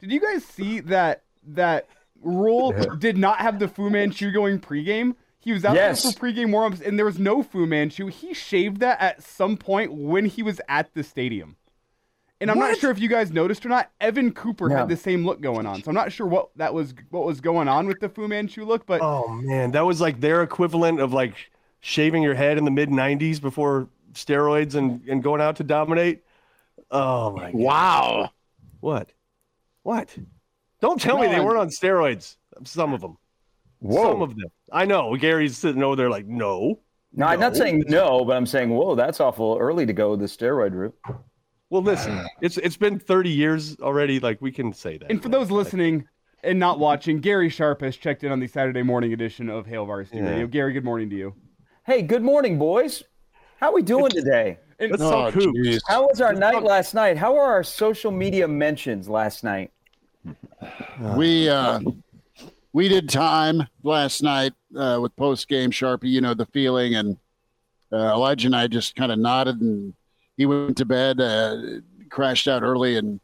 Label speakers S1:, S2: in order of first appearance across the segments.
S1: Did you guys see that that Rhule did not have the Fu Manchu going pregame? He was out
S2: Yes.
S1: there for pregame warm-ups, and there was no Fu Manchu. He shaved that at some point when he was at the stadium. And I'm not sure if you guys noticed or not. Evan Cooper
S2: No.
S1: had the same look going on, so I'm not sure what that was. What was going on with the Fu Manchu look? But
S3: Oh man, that was like their equivalent of like shaving your head in the mid '90s before steroids and and going out to dominate. Oh my god!
S4: Wow.
S3: What? What? Don't tell me they
S1: I'm-
S3: weren't on steroids. Some of them.
S2: Whoa.
S3: Some of them. I know. Gary's sitting over there like, no.
S2: No, I'm not saying no, but I'm saying, whoa, that's awful early to go the steroid route.
S3: Well, listen, it's it's been 30 years already. Like we can say that.
S1: And for those listening and not watching, Gary Sharp has checked in on the Saturday morning edition of Hail Varsity
S3: Yeah.
S1: Radio. Gary, good morning to you.
S2: Hey, good morning, boys. How we doing today?
S1: And
S3: Let's
S4: Oh,
S3: talk hoops.
S2: How was our night last night? How were our social media mentions last night?
S4: We uh, we did time last night uh, with post game Sharpie. You know the feeling, and uh, Elijah and I just kind of nodded, and he went to bed, uh, crashed out early, and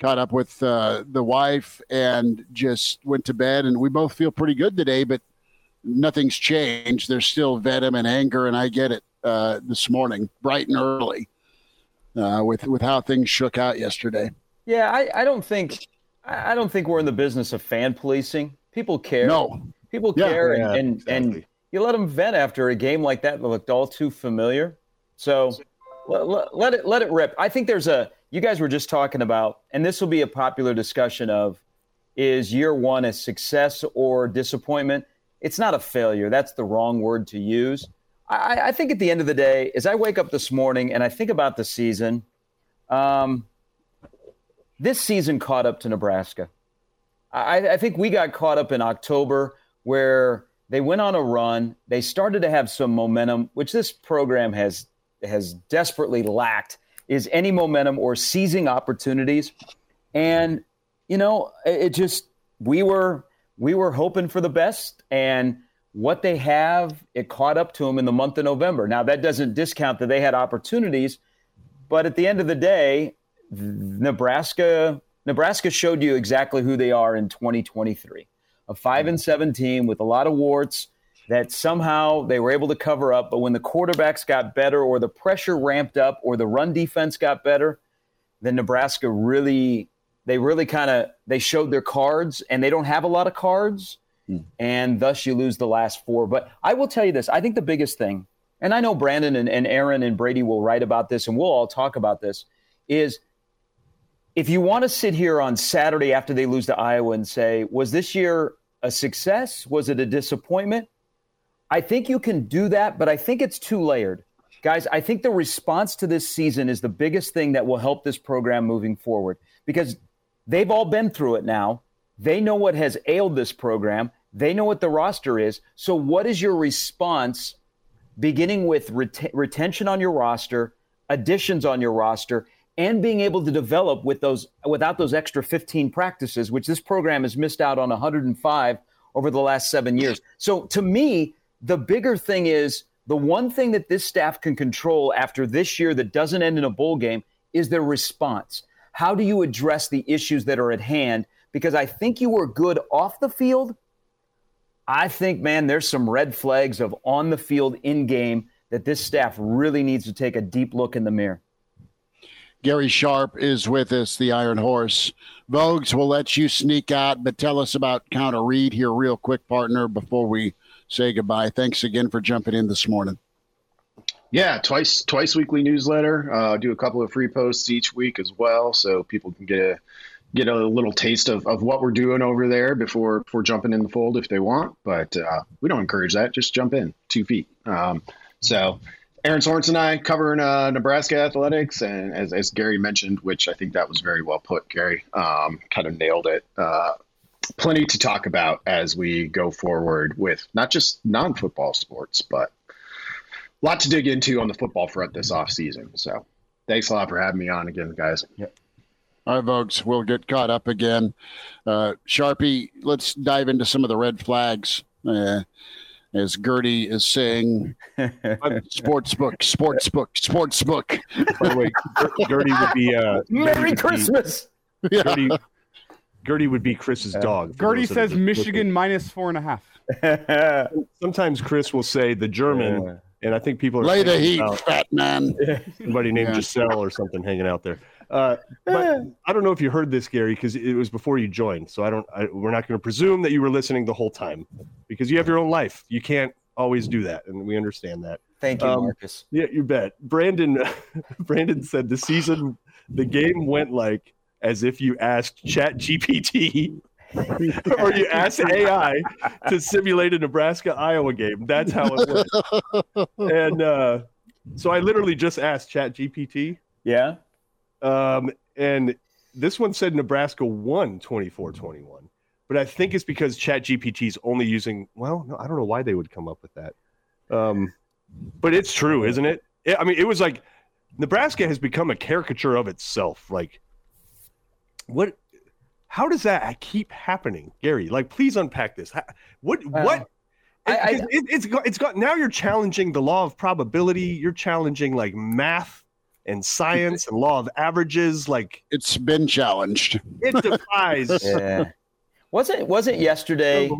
S4: caught up with uh, the wife, and just went to bed. And we both feel pretty good today, but nothing's changed. There's still venom and anger, and I get it uh, this morning, bright and early, uh, with with how things shook out yesterday.
S2: Yeah, I, I don't think I don't think we're in the business of fan policing. People care.
S4: No,
S2: People
S4: Yeah.
S2: care,
S3: Yeah,
S2: and, and, and you let them vent after a game like that that looked all too familiar. So let, let, let it let it rip. I think there's a you guys were just talking about, and this will be a popular discussion of is year one a success or disappointment? It's not a failure. That's the wrong word to use. I, I think at the end of the day, as I wake up this morning and I think about the season, um, this season caught up to Nebraska. I, I think we got caught up in October where they went on a run. They started to have some momentum, which this program has has desperately lacked. Is any momentum or seizing opportunities, and you know it, it just we were we were hoping for the best, and what they have it caught up to them in the month of November. Now that doesn't discount that they had opportunities, but at the end of the day, Nebraska Nebraska showed you exactly who they are in 2023. A 5 and 7 team with a lot of warts that somehow they were able to cover up, but when the quarterbacks got better or the pressure ramped up or the run defense got better, then Nebraska really they really kind of they showed their cards and they don't have a lot of cards hmm. and thus you lose the last four. But I will tell you this, I think the biggest thing, and I know Brandon and, and Aaron and Brady will write about this and we'll all talk about this, is if you want to sit here on Saturday after they lose to Iowa and say, was this year a success? Was it a disappointment? I think you can do that, but I think it's too layered. Guys, I think the response to this season is the biggest thing that will help this program moving forward because they've all been through it now. They know what has ailed this program. They know what the roster is. So, what is your response beginning with ret- retention on your roster, additions on your roster, and being able to develop with those without those extra 15 practices, which this program has missed out on 105 over the last seven years. So to me, the bigger thing is the one thing that this staff can control after this year that doesn't end in a bowl game is their response. How do you address the issues that are at hand? Because I think you were good off the field. I think, man, there's some red flags of on the field in game that this staff really needs to take a deep look in the mirror.
S4: Gary Sharp is with us, the Iron Horse. Vogues will let you sneak out, but tell us about Counter Read here, real quick, partner, before we say goodbye. Thanks again for jumping in this morning.
S5: Yeah, twice twice weekly newsletter. Uh, do a couple of free posts each week as well, so people can get a get a little taste of, of what we're doing over there before before jumping in the fold if they want. But uh, we don't encourage that. Just jump in two feet. Um, so Aaron Sorensen and I covering uh, Nebraska athletics, and as, as Gary mentioned, which I think that was very well put, Gary um, kind of nailed it. Uh, plenty to talk about as we go forward with not just non football sports, but a lot to dig into on the football front this off season. So thanks a lot for having me on again, guys.
S4: All right, folks, we'll get caught up again. Uh, Sharpie, let's dive into some of the red flags. Uh, as Gertie is saying, sports book, sports book, sports book.
S3: By the way, Gertie would be uh,
S2: Merry
S3: Gertie would be-
S2: Christmas.
S4: Yeah.
S3: Gertie, Gertie would be Chris's dog. for
S1: Gertie
S3: those that are
S1: says
S3: just
S1: Michigan minus four and a half.
S3: Sometimes Chris will say the German,
S2: Yeah.
S3: and I think people are
S4: Lay the heat,
S3: about
S4: fat man.
S3: somebody named
S4: Yeah.
S3: Giselle or something hanging out there. Uh, but I don't know if you heard this, Gary, because it was before you joined. So I don't. I, we're not going to presume that you were listening the whole time, because you have your own life. You can't always do that, and we understand that.
S2: Thank you,
S3: Um,
S2: Marcus.
S3: Yeah, you bet. Brandon, Brandon said the season, the game went like as if you asked Chat GPT or you asked AI to simulate a Nebraska Iowa game. That's how it went. and uh, so I literally just asked Chat GPT,
S2: Yeah.
S3: Um, and this one said Nebraska won 24 21. But I think it's because Chat GPT is only using, well, no, I don't know why they would come up with that. Um, but it's true, isn't it? It- I mean, it was like Nebraska has become a caricature of itself. Like, what? How does that keep happening, Gary? Like, please unpack this. What? What?
S2: I- I-
S3: It- it, it's got, it's got now you're challenging the law of probability. You're challenging like math and science and law of averages. Like
S4: It's been challenged.
S3: it defies.
S2: Yeah. wasn't wasn't yesterday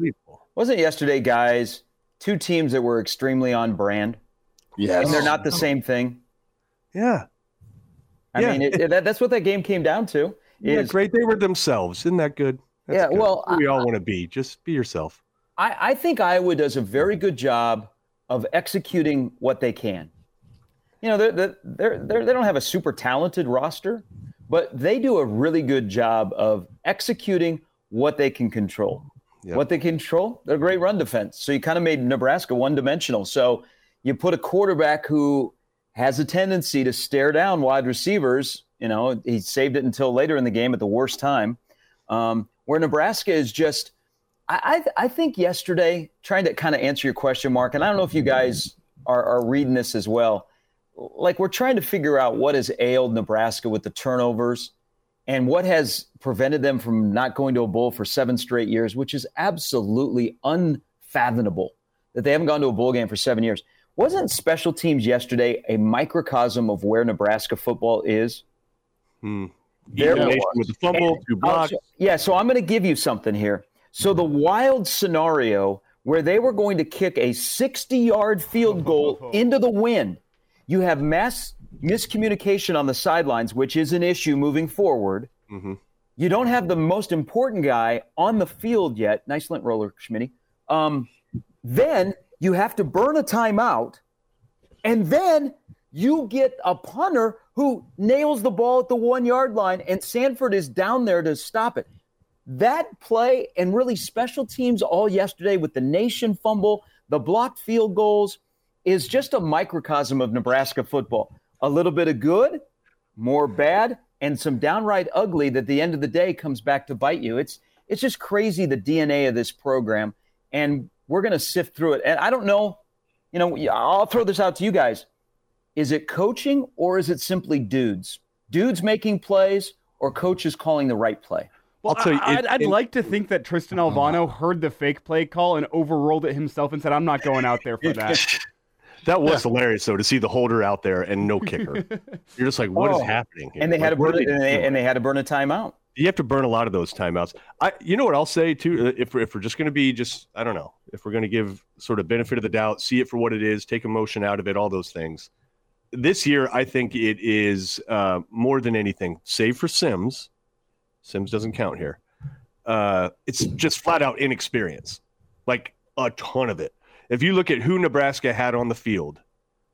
S2: wasn't yesterday, guys, two teams that were extremely on brand.
S4: Yes.
S2: And they're not the same thing.
S3: Yeah.
S2: I
S3: Yeah.
S2: mean, it, it- that, that's what that game came down to.
S3: Yeah,
S2: Is
S3: great. They were themselves. Isn't that good? That's
S2: Yeah,
S3: good.
S2: well,
S3: That's who we all want to be. Just be yourself.
S2: I, I think Iowa does a very good job of executing what they can. You know, they're, they're, they're, they don't have a super talented roster, but they do a really good job of executing what they can control.
S3: Yep.
S2: What they control, they're a great run defense. So you kind of made Nebraska one dimensional. So you put a quarterback who has a tendency to stare down wide receivers. You know, he saved it until later in the game at the worst time. Um, where Nebraska is just, I, I, I think yesterday, trying to kind of answer your question, Mark, and I don't know if you guys are, are reading this as well. Like we're trying to figure out what has ailed Nebraska with the turnovers and what has prevented them from not going to a bowl for seven straight years, which is absolutely unfathomable that they haven't gone to a bowl game for seven years. Wasn't special teams yesterday a microcosm of where Nebraska football is?
S3: Hmm.
S2: There
S3: Elimination
S2: was.
S3: with the fumble, two
S2: Oh,
S3: blocks.
S2: so- yeah, so I'm going to give you something here. So the wild scenario where they were going to kick a 60 yard field goal into the wind, you have mass miscommunication on the sidelines, which is an issue moving forward.
S3: Mhm.
S2: You don't have the most important guy on the field yet. Nice lint roller, Schmitty. Um, then you have to burn a timeout, and then you get a punter who nails the ball at the one yard line, and Sanford is down there to stop it. That play and really special teams all yesterday with the nation fumble, the blocked field goals is just a microcosm of Nebraska football. A little bit of good, more bad, and some downright ugly that at the end of the day comes back to bite you. It's it's just crazy the DNA of this program, and we're going to sift through it. And I don't know, you know, I'll throw this out to you guys. Is it coaching or is it simply dudes? Dudes making plays or coaches calling the right play?
S1: Well,
S3: I'll tell you, it,
S1: I'd, I'd
S3: it-
S1: like to think that Tristan uh-huh. Alvano heard the fake play call and overruled it himself and said, "I'm not going out there for that."
S3: That was hilarious, though, to see the holder out there and no kicker. You're just like, what is
S2: Oh.
S3: happening? Here?
S2: And they had to burn and they, and they had to burn a timeout.
S3: you have to burn a lot of those timeouts. I, you know what I'll say too. uh, If we're, if we're just going to be just, I don't know, if we're going to give sort of benefit of the doubt, see it for what it is, take emotion out of it, all those things. This year, I think it is uh, more than anything, save for Sims. Sims doesn't count here. Uh, it's just flat out inexperience, like a ton of it. If you look at who Nebraska had on the field,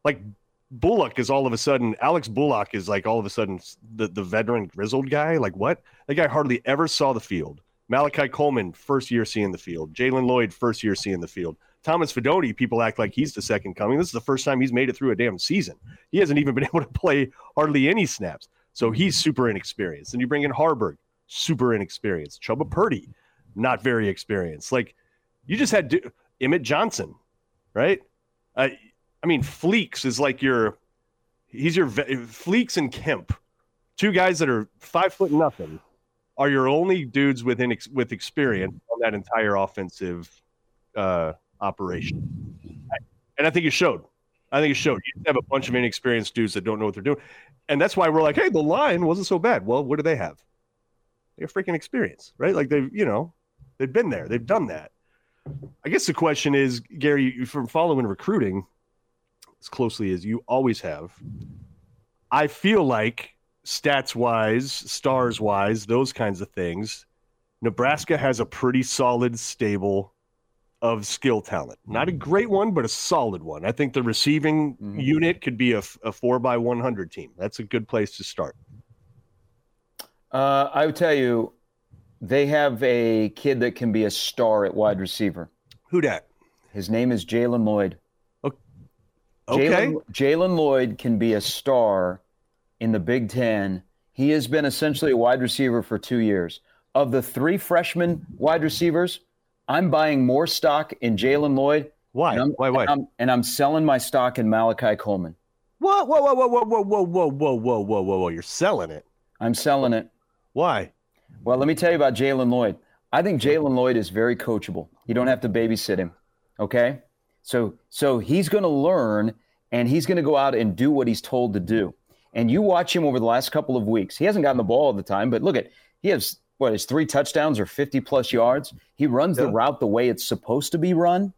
S3: like Bullock is all of a sudden Alex Bullock is like all of a sudden the, the veteran grizzled guy. Like what? That guy hardly ever saw the field. Malachi Coleman, first year seeing the field. Jalen Lloyd, first year seeing the field. Thomas Fidone, people act like he's the second coming. This is the first time he's made it through a damn season. He hasn't even been able to play hardly any snaps. So he's super inexperienced. And you bring in Haarberg, super inexperienced. Chuba Purdy, not very experienced. Like you just had Du- Emmett Johnson, right? Uh, I mean, Fleeks is like your, he's your Fleeks and Kemp, two guys that are five foot nothing, are your only dudes within ex- with experience on that entire offensive uh, operation. And I think it showed. I think it showed. You have a bunch of inexperienced dudes that don't know what they're doing, and that's why we're like, hey, the line wasn't so bad. Well, what do they have? They have freaking experience, right? Like they've, you know, they've been there, they've done that. I guess the question is, Gary, from following recruiting as closely as you always have, I feel like stats wise, stars wise, those kinds of things, Nebraska has a pretty solid stable of skill talent. Not a great one, but a solid one. I think the receiving mm-hmm. unit could be a, a four by 100 team. That's a good place to start.
S2: Uh, I would tell you, they have a kid that can be a star at wide receiver.
S3: Who dat?
S2: His name is Jalen Lloyd.
S3: Okay.
S2: Jalen Lloyd can be a star in the Big Ten. He has been essentially a wide receiver for two years. Of the three freshman wide receivers, I'm buying more stock in Jalen Lloyd.
S3: Why? why? Why?
S2: And I'm, and I'm, selling my stock in Malachi Coleman.
S3: Whoa, whoa, whoa, whoa, whoa, whoa, whoa, whoa, whoa, whoa, whoa, whoa! You're selling it.
S2: I'm selling it.
S3: Why?
S2: Well, let me tell you about Jalen Lloyd. I think Jalen Lloyd is very coachable. You don't have to babysit him. Okay. So, so he's going to learn and he's going to go out and do what he's told to do. And you watch him over the last couple of weeks. He hasn't gotten the ball all the time, but look at he has what his three touchdowns or 50 plus yards. He runs yeah. the route the way it's supposed to be run.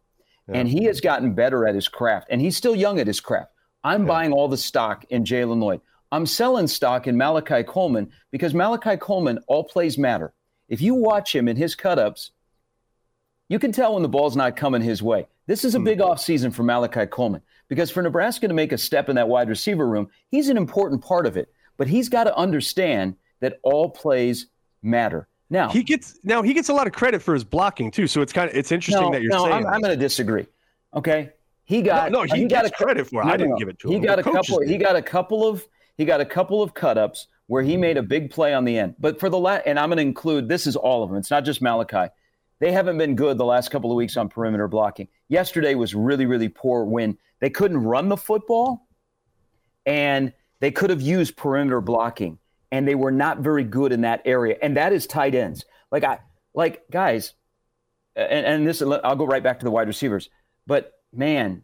S2: Yeah. And he has gotten better at his craft. And he's still young at his craft. I'm yeah. buying all the stock in Jalen Lloyd. I'm selling stock in Malachi Coleman because Malachi Coleman, all plays matter. If you watch him in his cutups, you can tell when the ball's not coming his way. This is a hmm. big offseason for Malachi Coleman because for Nebraska to make a step in that wide receiver room, he's an important part of it. But he's got to understand that all plays matter. Now
S3: he gets now he gets a lot of credit for his blocking too. So it's kind of it's interesting
S2: no,
S3: that you're
S2: no,
S3: saying.
S2: I'm, I'm going to disagree. Okay, he got
S3: no, no he, he got a credit for. It. No, I didn't give it to
S2: he
S3: him.
S2: He got a couple. Did. He got a couple of he got a couple of cut ups where he made a big play on the end. But for the last, and I'm going to include this is all of them. It's not just Malachi. They haven't been good the last couple of weeks on perimeter blocking. Yesterday was really really poor when they couldn't run the football, and they could have used perimeter blocking and they were not very good in that area. And that is tight ends. Like I like guys, and, and this I'll go right back to the wide receivers. But man,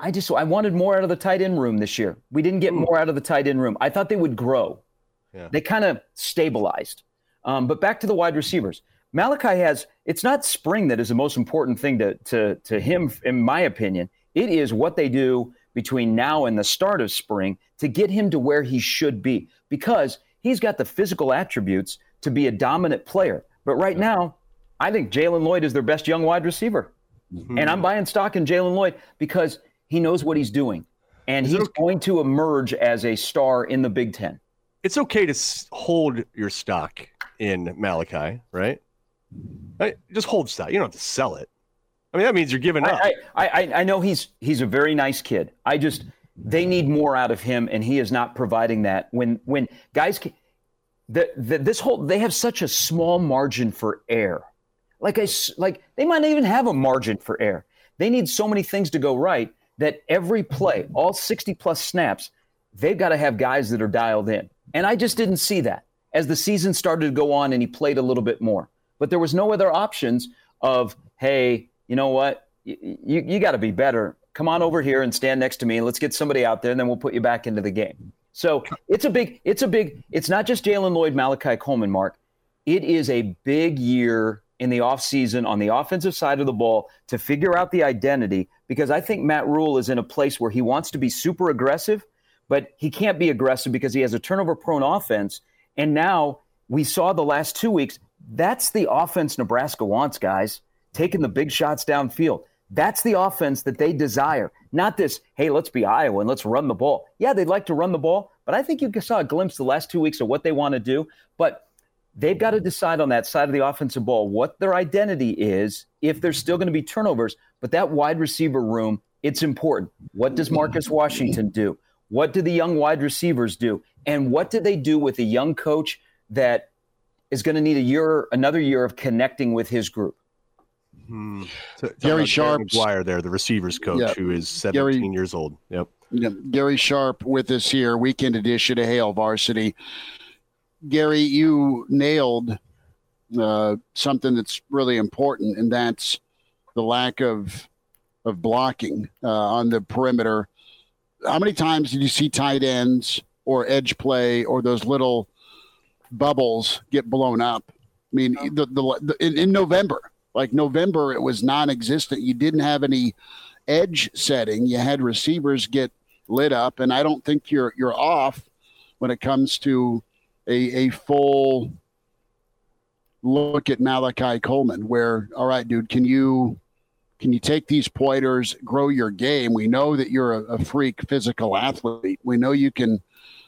S2: I just I wanted more out of the tight end room this year. We didn't get more out of the tight end room. I thought they would grow. Yeah. They kind of stabilized. Um, but back to the wide receivers. Malachi has it's not spring that is the most important thing to to to him, in my opinion. It is what they do between now and the start of spring to get him to where he should be. Because He's got the physical attributes to be a dominant player. But right now, I think Jalen Lloyd is their best young wide receiver. Mm-hmm. And I'm buying stock in Jalen Lloyd because he knows what he's doing. And he's okay? going to emerge as a star in the Big Ten.
S3: It's okay to hold your stock in Malachi, right? right? Just hold stock. You don't have to sell it. I mean, that means you're giving up.
S2: I, I, I know he's he's a very nice kid. I just they need more out of him, and he is not providing that. When when guys, the, the, this whole they have such a small margin for error. Like I like they might not even have a margin for error. They need so many things to go right that every play, all 60 plus snaps, they've got to have guys that are dialed in. And I just didn't see that as the season started to go on and he played a little bit more. But there was no other options of, hey, you know what? You, you, you got to be better come on over here and stand next to me and let's get somebody out there and then we'll put you back into the game. So it's a big, it's a big, it's not just Jalen Lloyd, Malachi Coleman, Mark. It is a big year in the offseason on the offensive side of the ball to figure out the identity because I think Matt Rhule is in a place where he wants to be super aggressive, but he can't be aggressive because he has a turnover prone offense. And now we saw the last two weeks, that's the offense Nebraska wants, guys, taking the big shots downfield. That's the offense that they desire. Not this, hey, let's be Iowa and let's run the ball. Yeah, they'd like to run the ball, but I think you saw a glimpse the last two weeks of what they want to do. But they've got to decide on that side of the offensive ball what their identity is if there's still going to be turnovers. But that wide receiver room, it's important. What does Marcus Washington do? What do the young wide receivers do? And what do they do with a young coach that is going to need a year, another year of connecting with his group?
S3: Hmm. So, Gary Sharp, McGuire there, the receivers coach, yeah. who is 17 Gary, years old. Yep.
S4: Yeah, Gary Sharp with us here, weekend edition of Hail Varsity. Gary, you nailed uh, something that's really important, and that's the lack of of blocking uh, on the perimeter. How many times did you see tight ends or edge play or those little bubbles get blown up. I mean, the, the, the in, in November, like November, it was non-existent. You didn't have any edge setting. You had receivers get lit up, and I don't think you're you're off when it comes to a a full look at Malachi Coleman. Where all right, dude, can you can you take these pointers, grow your game? We know that you're a, a freak physical athlete. We know you can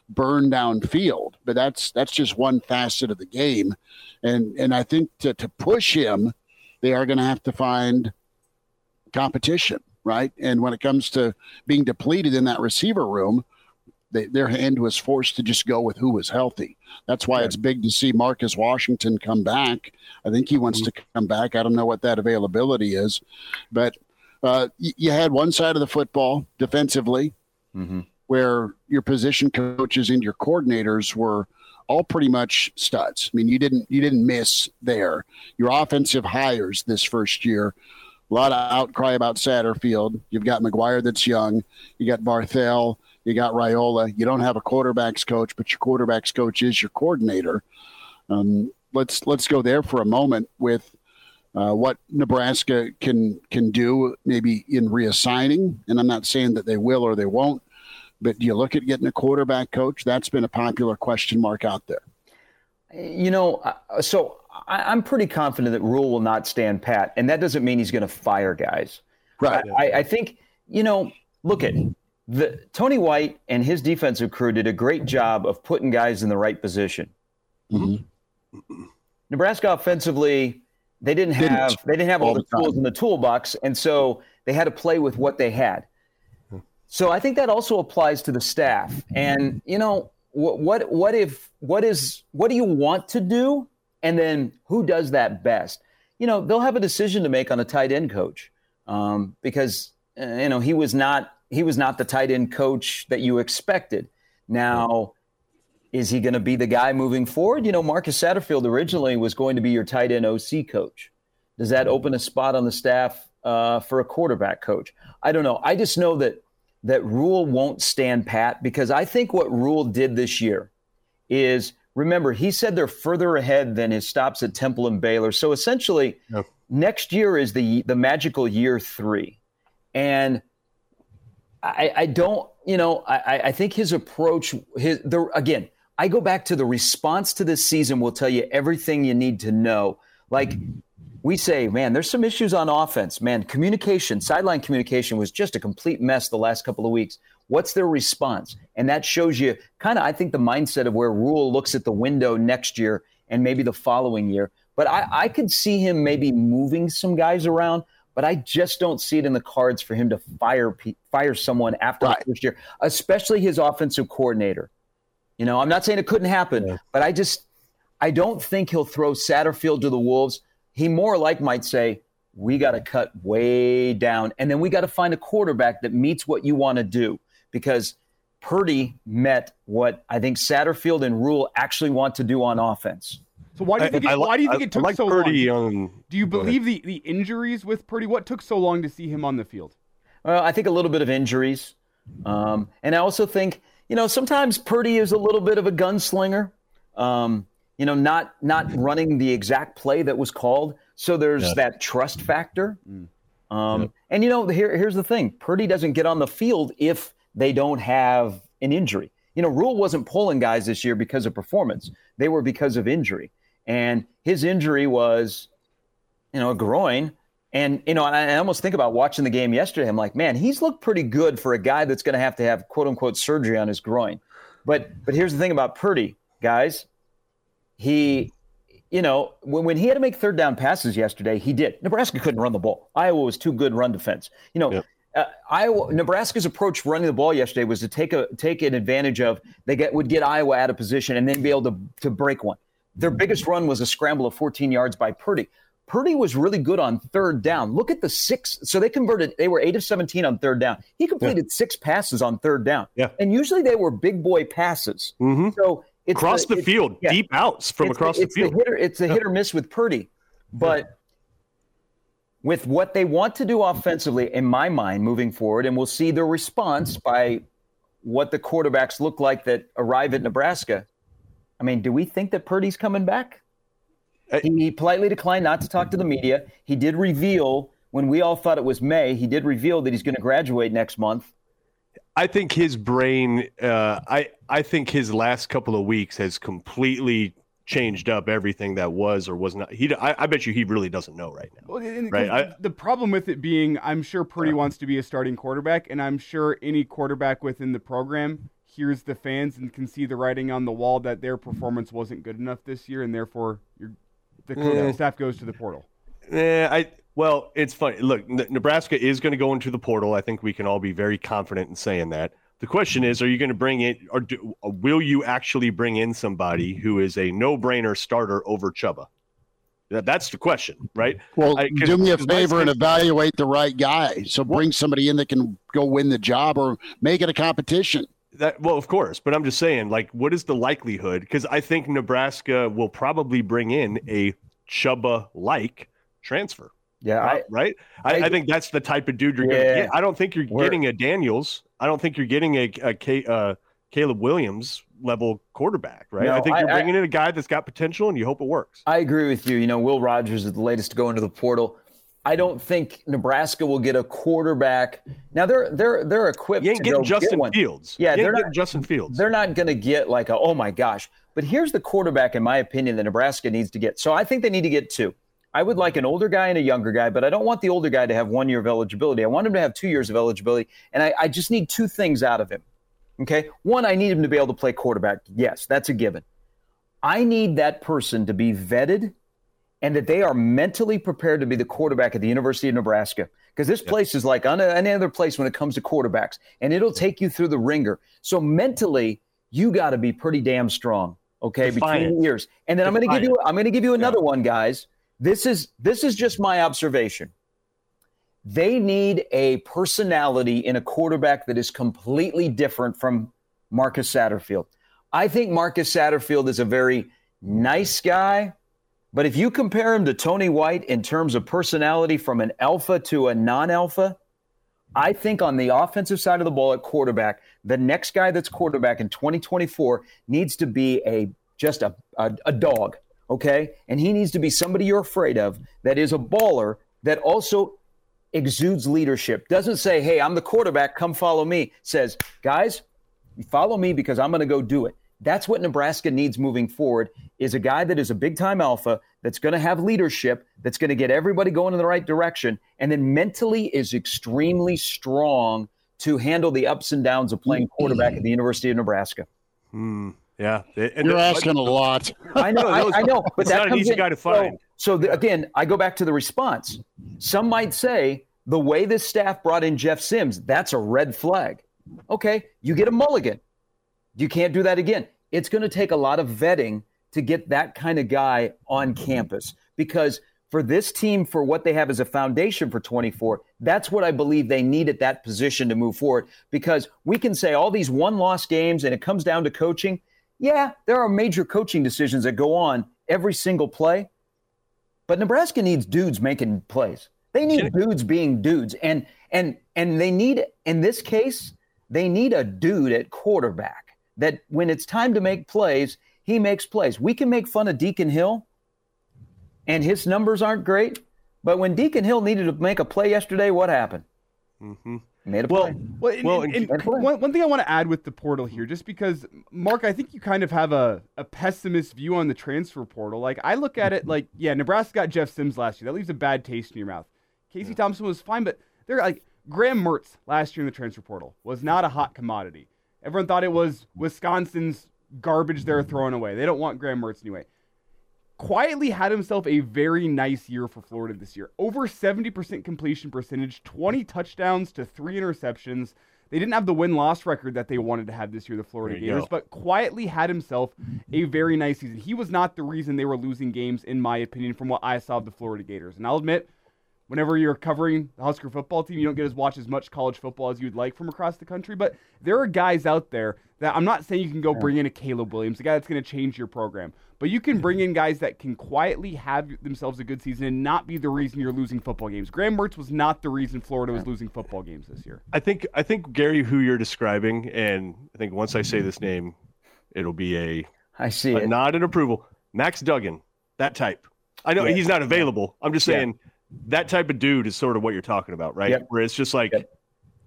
S4: burn down field, but that's that's just one facet of the game. And and I think to, to push him, they are going to have to find competition, right? And when it comes to being depleted in that receiver room, they, their hand was forced to just go with who was healthy. That's why it's big to see Marcus Washington come back. I think he wants mm-hmm. to come back. I don't know what that availability is, but uh, you had one side of the football defensively, mm-hmm. where your position coaches and your coordinators were all pretty much studs. I mean, you didn't you didn't miss there. Your offensive hires this first year, a lot of outcry about Satterfield. You've got McGuire that's young. You got Barthel. You got Raiola. You don't have a quarterbacks coach, but your quarterbacks coach is your coordinator. Um, let's let's go there for a moment with uh, what Nebraska can can do, maybe in reassigning. And I'm not saying that they will or they won't, but do you look at getting a quarterback coach? That's been a popular question mark out there.
S2: You know, uh, so I, am pretty confident that Rhule will not stand pat, and that doesn't mean he's going to fire guys.
S4: Right.
S2: I, I think you know. Look at the Tony White and his defensive crew did a great job of putting guys in the right position. Mm-hmm. Nebraska offensively, they didn't have didn't. they didn't have all, all the, the tools in the toolbox, and so they had to play with what they had. So I think that also applies to the staff. And you know, what what what if what is what do you want to do, and then who does that best? You know, they'll have a decision to make on a tight end coach um, because uh, you know he was not he was not the tight end coach that you expected. Now, is he going to be the guy moving forward? You know, Marcus Satterfield originally was going to be your tight end OC coach. Does that open a spot on the staff uh, for a quarterback coach? I don't know. I just know that that Rhule won't stand pat because I think what Rhule did this year is remember he said they're further ahead than his stops at Temple and Baylor. So essentially, yep. next year is the the magical year three, and I, I don't, you know, I, I think his approach, his the again, I go back to the response to this season will tell you everything you need to know. Like we say, man, there's some issues on offense. Man, communication, sideline communication was just a complete mess the last couple of weeks. What's their response? And that shows you kind of, I think, the mindset of where Rhule looks at the window next year and maybe the following year. But I, I could see him maybe moving some guys around but I just don't see it in the cards for him to fire fire someone after right. the first year, especially his offensive coordinator. You know, I'm not saying it couldn't happen, yeah. but I just I don't think he'll throw Satterfield to the wolves. He more like might say, "We got to cut way down, and then we got to find a quarterback that meets what you want to do." Because Purdy met what I think Satterfield and Rhule actually want to do on offense.
S1: So why do you think? I, it, I, why do you think I, it took
S3: like
S1: so
S3: Purdy,
S1: long? Do you believe the, the injuries with Purdy? What took so long to see him on the field?
S2: Well, I think a little bit of injuries, um, and I also think you know sometimes Purdy is a little bit of a gunslinger. Um, you know, not not running the exact play that was called. So there's yeah. that trust factor. Mm. Um, yeah. And you know, here here's the thing: Purdy doesn't get on the field if they don't have an injury. You know, Rhule wasn't pulling guys this year because of performance; they were because of injury. And his injury was, you know, a groin. And, you know, I almost think about watching the game yesterday. I'm like, man, he's looked pretty good for a guy that's going to have to have quote unquote surgery on his groin. But, but here's the thing about Purdy, guys. He, you know, when, when he had to make third down passes yesterday, he did. Nebraska couldn't run the ball. Iowa was too good run defense. You know, yep. Uh, Iowa, Nebraska's approach running the ball yesterday was to take a take an advantage of they get would get Iowa out of position and then be able to to break one. Their biggest run was a scramble of 14 yards by Purdy. Purdy was really good on third down. Look at the six. So they converted, they were eight of 17 on third down. He completed yeah. six passes on third down.
S3: Yeah.
S2: And usually they were big boy passes.
S3: Mm-hmm.
S2: So
S3: it's across the, the field, yeah. deep outs from
S2: it's
S3: across
S2: the,
S3: the field.
S2: The hitter, it's a yeah. hit or miss with Purdy. But with what they want to do offensively, in my mind, moving forward, and we'll see their response by what the quarterbacks look like that arrive at Nebraska I mean, do we think that Purdy's coming back?
S3: I-
S2: he, he politely declined not to talk to the media. He did reveal when we all thought it was May. He did reveal that he's going to graduate next month.
S3: I think his brain. Uh, I I think his last couple of weeks has completely changed up everything that was or was not. He. I, I bet you he really doesn't know right now.
S1: Well, and-
S3: Right,
S1: 'cause
S3: I-
S1: the problem with it being, I'm sure Purdy wants to be a starting quarterback, and I'm sure any quarterback within the program hears the fans and can see the writing on the wall that their performance wasn't good enough this year, and therefore you're, the coaching
S3: Yeah.
S1: staff goes to the portal.
S3: Eh, I well, it's funny. Look, N- Nebraska is going to go into the portal. I think we can all be very confident in saying that. The question is, are you going to bring in, or do, will you actually bring in somebody who is a no-brainer starter over Chuba? That, that's the question, right?
S4: Well,
S3: I-
S4: do me a favor and evaluate the right guy. So bring somebody in that can go win the job or make it a competition.
S3: That well, of course, but I'm just saying, like, what is the likelihood? Because I think Nebraska will probably bring in a Chuba-like transfer.
S2: Yeah, I,
S3: right? I,
S2: I-
S3: I, think that's the type of dude you're going
S2: Yeah.
S3: to get. I don't think you're getting a Daniels. I don't think you're getting a, a K, uh, Caleb Williams level quarterback, right?
S2: No,
S3: I think you're bringing in a guy that's got potential, and you hope it works.
S2: I agree with you. You know, Will Rogers is the latest to go into the portal. I don't think Nebraska will get a quarterback. Now they're they're they're equipped.
S3: You ain't
S2: to
S3: getting
S2: get
S3: Justin
S2: one.
S3: Fields.
S2: Yeah, they're not-
S3: Justin Fields.
S2: They're not going to get like a oh my gosh. But here's the quarterback, in my opinion, that Nebraska needs to get. So I think they need to get two. I would like an older guy and a younger guy, but I don't want the older guy to have one year of eligibility. I want him to have two years of eligibility, and I, I just need two things out of him. Okay, one, I need him to be able to play quarterback. Yes, that's a given. I need that person to be vetted and that they are mentally prepared to be the quarterback at the University of Nebraska. Because this place is like un- any other place when it comes to quarterbacks, and it'll take you through the ringer. So mentally, you got to be pretty damn strong. Okay, between
S3: Defiant.
S2: the ears. And then I'm going to give you I'm going to give you another one, guys. This is this is just my observation. They need a personality in a quarterback that is completely different from Marcus Satterfield. I think Marcus Satterfield is a very nice guy, but if you compare him to Tony White in terms of personality from an alpha to a non alpha, I think on the offensive side of the ball at quarterback, the next guy that's quarterback in 2024 needs to be a just a, a, a dog, okay? And he needs to be somebody you're afraid of that is a baller that also exudes leadership. Doesn't say, hey, I'm the quarterback, come follow me. Says, guys, follow me because I'm going to go do it. That's what Nebraska needs moving forward is a guy that is a big time alpha that's going to have leadership, that's going to get everybody going in the right direction, and then mentally is extremely strong to handle the ups and downs of playing quarterback at the University of Nebraska.
S3: Hmm, yeah, and
S4: You're
S3: but-
S4: asking a lot.
S2: I know, I, I know, but
S3: It's
S2: that
S3: not an
S2: comes
S3: easy
S2: in-
S3: guy to
S2: so-
S3: find.
S2: So, the, again, I go back to the response. Some might say the way this staff brought in Jeff Sims, that's a red flag. Okay, you get a mulligan. You can't do that again. It's going to take a lot of vetting to get that kind of guy on campus because for this team, for what they have as a foundation for 24, that's what I believe they need at that position to move forward. Because we can say all these one loss games and it comes down to coaching. Yeah, there are major coaching decisions that go on every single play. But Nebraska needs dudes making plays. They need dudes being dudes. And and and they need in this case, they need a dude at quarterback that when it's time to make plays, he makes plays. We can make fun of Deacon Hill and his numbers aren't great, but when Deacon Hill needed to make a play yesterday, what happened? Mm-hmm. Made a
S3: Well,
S2: play.
S1: Well, and,
S3: Well,
S1: and-
S3: and-
S1: and one, one thing I want to add with the portal here, just because, Mark, I think you kind of have a, a pessimist view on the transfer portal. Like, I look at it like, yeah, Nebraska got Jeff Sims last year. That leaves a bad taste in your mouth. Casey Thompson was fine, but they're like, Graham Mertz last year in the transfer portal was not a hot commodity. Everyone thought it was Wisconsin's garbage they're throwing away. They don't want Graham Mertz anyway quietly had himself a very nice year for Florida this year. Over 70% completion percentage, 20 touchdowns to three interceptions. They didn't have the win loss record that they wanted to have this year, the Florida Gators,
S3: go.
S1: but quietly had himself a very nice season. He was not the reason they were losing games, in my opinion, from what I saw of the Florida Gators. And I'll admit, whenever you're covering the Husker football team, you don't get as watch as much college football as you'd like from across the country. But there are guys out there that I'm not saying you can go bring in a Caleb Williams, a guy that's going to change your program. But you can bring in guys that can quietly have themselves a good season and not be the reason you're losing football games. Graham Mertz was not the reason Florida was losing football games this year.
S3: I think I think Gary, who you're describing, and I think once I say this name, it'll be a
S2: I see
S3: a
S2: it.
S3: nod and approval. Max Duggan, that type. I know
S2: Yeah.
S3: he's not available. I'm just
S2: Yeah.
S3: That type of dude is sort of what you're talking about, right?
S2: Yep.
S3: Where it's just like
S2: Yep.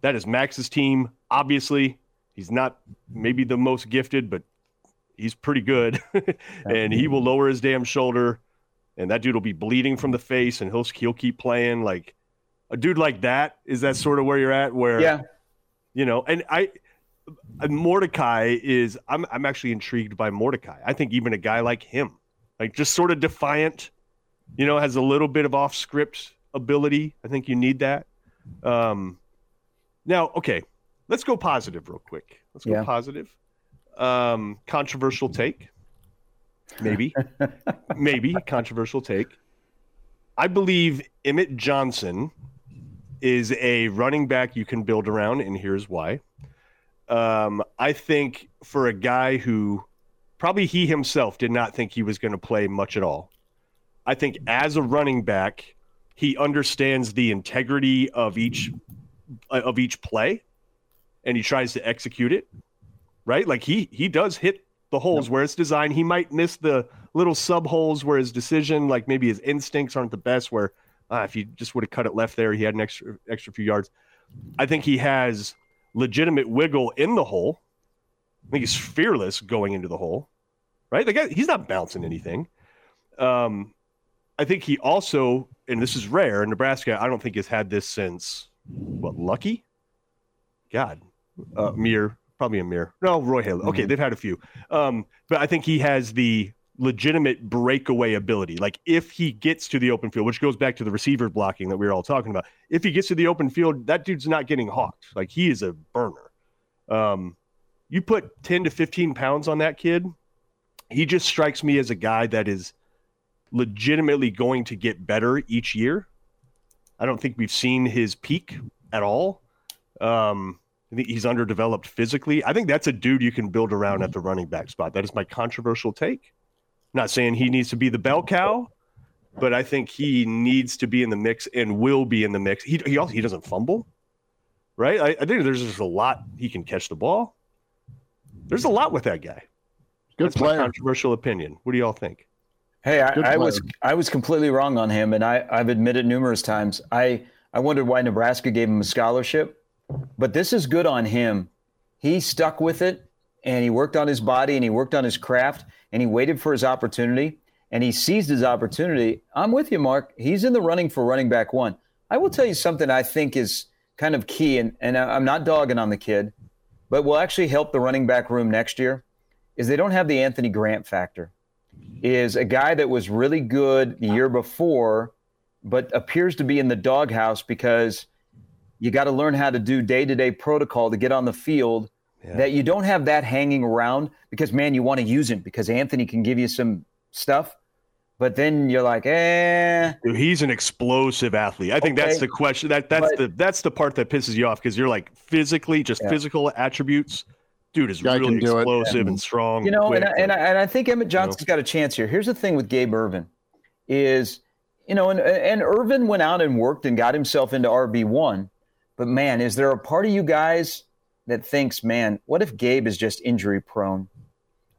S3: that is Max's team. Obviously, he's not maybe the most gifted, but he's pretty good, and he will lower his damn shoulder, and that dude will be bleeding from the face, and he'll he'll keep playing. Like a dude like that is that sort of where you're at, where
S2: Yeah.
S3: you know, and I. Mordecai is I'm I'm actually intrigued by Mordecai. I think even a guy like him, like just sort of defiant, you know, has a little bit of off script ability. I think you need that. Um, now, okay, let's go positive real quick. Let's go
S2: Yeah.
S3: positive. Um, controversial take, maybe, maybe controversial take. I believe Emmett Johnson is a running back you can build around, and here's why. Um, I think for a guy who probably he himself did not think he was going to play much at all. I think as a running back, he understands the integrity of each of each play, and he tries to execute it. Right, like he he does hit the holes where it's designed. He might miss the little sub holes where his decision, like maybe his instincts aren't the best. Where uh, if he just would have cut it left there, he had an extra extra few yards. I think he has legitimate wiggle in the hole. I think he's fearless going into the hole, right? The guy, he's not bouncing anything. Um, I think he also, and this is rare in Nebraska, I don't think has had this since what Lucky, God, uh, Mir, probably a Mir. No, Roy Helu. Okay, they've had a few, um, but I think he has the legitimate breakaway ability. Like if he gets to the open field, which goes back to the receiver blocking that we were all talking about. If he gets to the open field, that dude's not getting hawked. Like he is a burner. Um, you put 10 to 15 pounds on that kid, he just strikes me as a guy that is legitimately going to get better each year. I don't think we've seen his peak at all. Um, I think he's underdeveloped physically. I think that's a dude you can build around at the running back spot. That is my controversial take. not saying he needs to be the bell cow, but I think he needs to be in the mix and will be in the mix. He he also he doesn't fumble, right? I, I think there's just a lot he can catch the ball. There's a lot with that guy.
S4: Good
S3: That's
S4: player.
S3: controversial opinion. What do y'all think?
S2: Hey, I, I was. I was completely wrong on him, and I, I've admitted numerous times. I, I wondered why Nebraska gave him a scholarship, but this is good on him. He stuck with it, and he worked on his body, and he worked on his craft, and he waited for his opportunity, and he seized his opportunity. I'm with you, Mark. He's in the running for running back one. I will tell you something I think is kind of key, and, and I'm not dogging on the kid, but will actually help the running back room next year. Is they don't have the Anthony Grant factor is a guy that was really good the year before, but appears to be in the doghouse because you got to learn how to do day to day protocol to get on the field.
S3: Yeah.
S2: That you don't have that hanging around because, man, you want to use him because Anthony can give you some stuff. But then you're like, eh.
S3: Dude, he's an explosive athlete. I think that's the question. That that's
S2: But-
S3: the that's the part that pisses you off because you're like physically, just
S2: Yeah.
S3: physical attributes. Dude is
S4: Guy
S3: really
S4: can do it.
S3: explosive and strong.
S2: You know,
S3: quick,
S2: and I, and, I, and I think Emmett Johnson's got a chance here. Here's the thing with Gabe Ervin is, you know, and, and Ervin went out and worked and got himself into RB1. But man, is there a part of you guys that thinks, man, what if Gabe is just injury prone?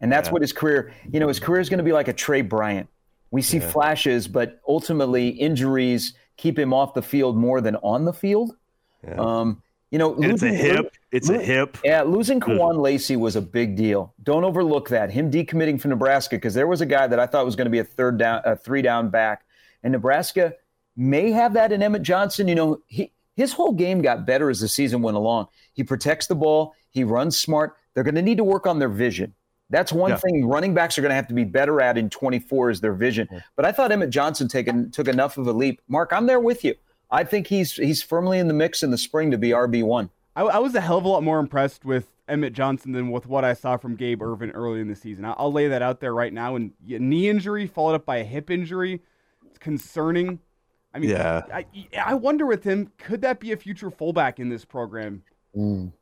S2: And that's
S3: Yeah.
S2: what his career, you know, his career is going to be like a Trey Bryant. We see
S3: Yeah.
S2: flashes, but ultimately injuries keep him off the field more than on the field.
S3: Yeah.
S2: Um, you know,
S3: and it's a
S2: losing-
S3: hip. It's a hip.
S2: yeah, losing
S3: mm.
S2: Kewan Lacy was a big deal. Don't overlook that. Him decommitting from Nebraska because there was a guy that I thought was going to be a third down, a three down back, and Nebraska may have that in Emmett Johnson. You know, he his whole game got better as the season went along. He protects the ball. He runs smart. They're going to need to work on their vision. That's one
S3: Yeah.
S2: thing running backs are going to have to be better at in 24 is their vision. But I thought Emmett Johnson taken, took enough of a leap. Mark, I'm there with you. I think he's he's firmly in the mix in the spring to be RB one.
S1: I, I was a hell of a lot more impressed with Emmett Johnson than with what I saw from Gabe Ervin early in the season. I'll, I'll lay that out there right now. And knee injury followed up by a hip injury, it's concerning. I mean,
S3: Yeah.
S1: I, I wonder with him, could that be a future fullback in this program? Mm.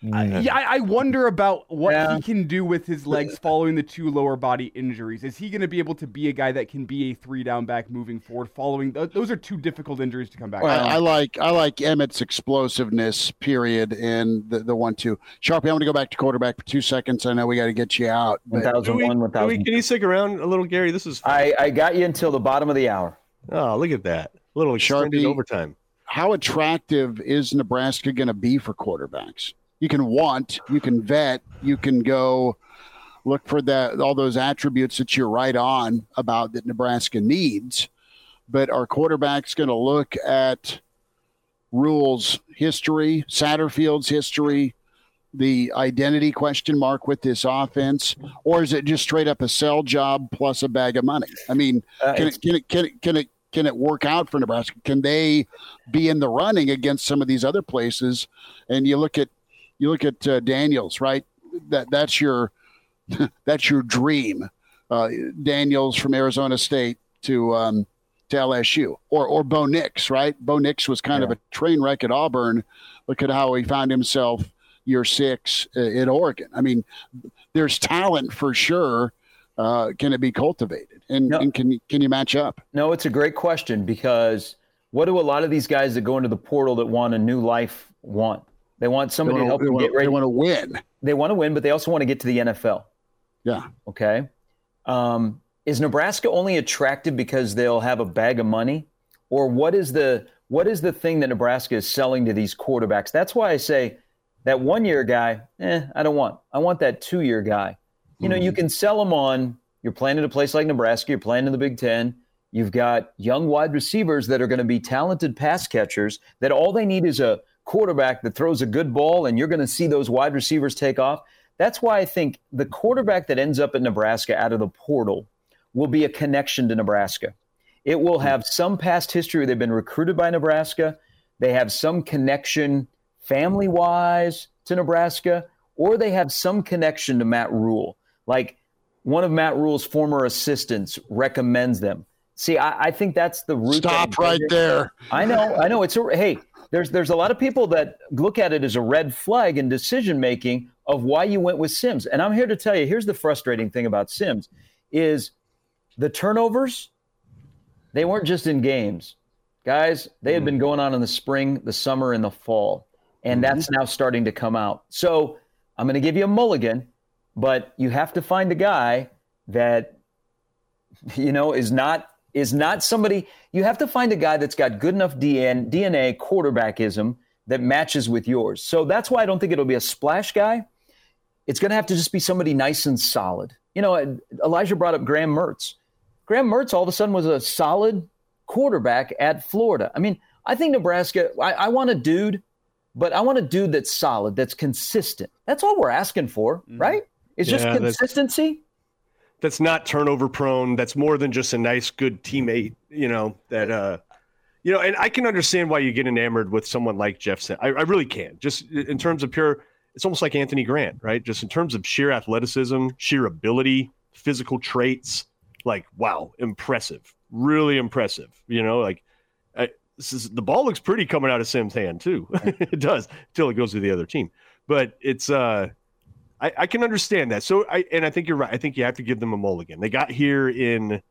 S1: I, mm. yeah, I I wonder about what
S2: Yeah.
S1: he can do with his legs following the two lower body injuries. Is he going to be able to be a guy that can be a three down back moving forward? Following th- those are two difficult injuries to come back.
S4: I. I like I like Emmett's explosiveness. Period, and the the one two. Sharpie, I'm going to go back to quarterback for two seconds. I know we got to get you out.
S2: One
S4: But
S2: thousand
S3: Can, we,
S2: one, one
S3: can, we, can you stick around a little, Gary? This is
S2: I, I got you until the bottom of the hour.
S3: oh, look at that little extended
S4: Sharpie.
S3: overtime.
S4: how attractive is Nebraska going to be for quarterbacks? You can want, you can vet, you can go look for that all those attributes that you're right on about that Nebraska needs. But our quarterbacks going to look at Rhule's history, Satterfield's history, the identity question mark with this offense, or is it just straight up a sell job plus a bag of money? I mean,
S2: Uh,
S4: can it, can it can it can it can it work out for Nebraska? Can they be in the running against some of these other places? And you look at you look at uh, Daniels, right? That that's your that's your dream. Uh, Daniels from Arizona State to um, to LSU, or or Bo Nix, right? Bo Nix was kind of a train wreck at Auburn. Look at how he found himself year six uh, in Oregon. I mean, there's talent for sure. Uh, can it be cultivated, and,
S2: No.
S4: and can can you match up?
S2: No, it's a great question because what do a lot of these guys that go into the portal that want a new life want? They want
S4: They
S2: somebody to help them get ready.
S4: They want to win.
S2: They want to win, but they also want to get to the NFL.
S4: Yeah.
S2: Okay. Um, is Nebraska only attractive because they'll have a bag of money, or what is the what is the thing that Nebraska is selling to these quarterbacks? That's why I say that one year guy, eh, I don't want. I want that two year guy. You know, you can sell them on. You're playing at a place like Nebraska. You're playing in the Big Ten. You've got young wide receivers that are going to be talented pass catchers. That all they need is a quarterback that throws a good ball, and you're going to see those wide receivers take off. That's why I think the quarterback that ends up at Nebraska out of the portal will be a connection to Nebraska. It will have some past history. They've been recruited by Nebraska. They have some connection family wise to Nebraska, or they have some connection to Matt Rhule. Like one of Matt Rhule's former assistants recommends them. See, I, I think that's the root.
S4: Stop right there.
S2: I know, I know. It's a hey. There's there's a lot of people that look at it as a red flag in decision making of why you went with Sims. And I'm here to tell you, here's the frustrating thing about Sims, is the turnovers. They weren't just in games, guys. They had mm-hmm. been going on in the spring, the summer, and the fall, and mm-hmm. that's now starting to come out. So I'm going to give you a mulligan, but you have to find a guy that you know is not is not somebody you have to find a guy that's got good enough DN, DNA quarterbackism that matches with yours. So that's why I don't think it'll be a splash guy. It's going to have to just be somebody nice and solid. You know, Elijah brought up Graham Mertz. Graham Mertz all of a sudden was a solid quarterback at Florida. I mean, I think Nebraska, I, I want a dude, but I want a dude that's solid, that's consistent. That's all we're asking for, mm-hmm. right? It's just
S3: Yeah, that's-
S2: consistency.
S3: That's not turnover prone. That's more than just a nice, good teammate. You know that. uh You know, and I can understand why you get enamored with someone like Jeff. Sim- I, I really can. Just in terms of pure, it's almost like Anthony Grant, right? Just in terms of sheer athleticism, sheer ability, physical traits. Like, wow, impressive, really impressive. You know, like. I, this is, the ball looks pretty coming out of Sim's hand too. it does until it goes to the other team. But it's uh I, I can understand that. So I and I think you're right. I think you have to give them a mulligan. They got here in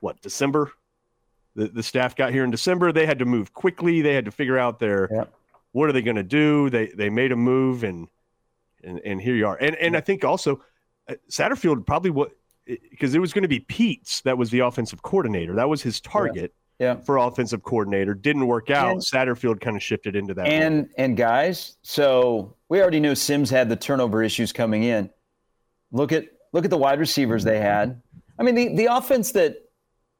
S3: what December. The the staff got here in December. They had to move quickly. They had to figure out their
S2: Yeah.
S3: what are they going to do. They they made a move and and and here you are. And and I think also uh, Satterfield probably what because it was going to be Pete's that was the offensive coordinator. That was his target
S2: Yeah.
S3: for offensive coordinator. Didn't work out.
S2: And-
S3: Satterfield kind of shifted into that. role.
S2: And and guys, so we already knew Sims had the turnover issues coming in. Look at look at the wide receivers they had. I mean, the, the offense that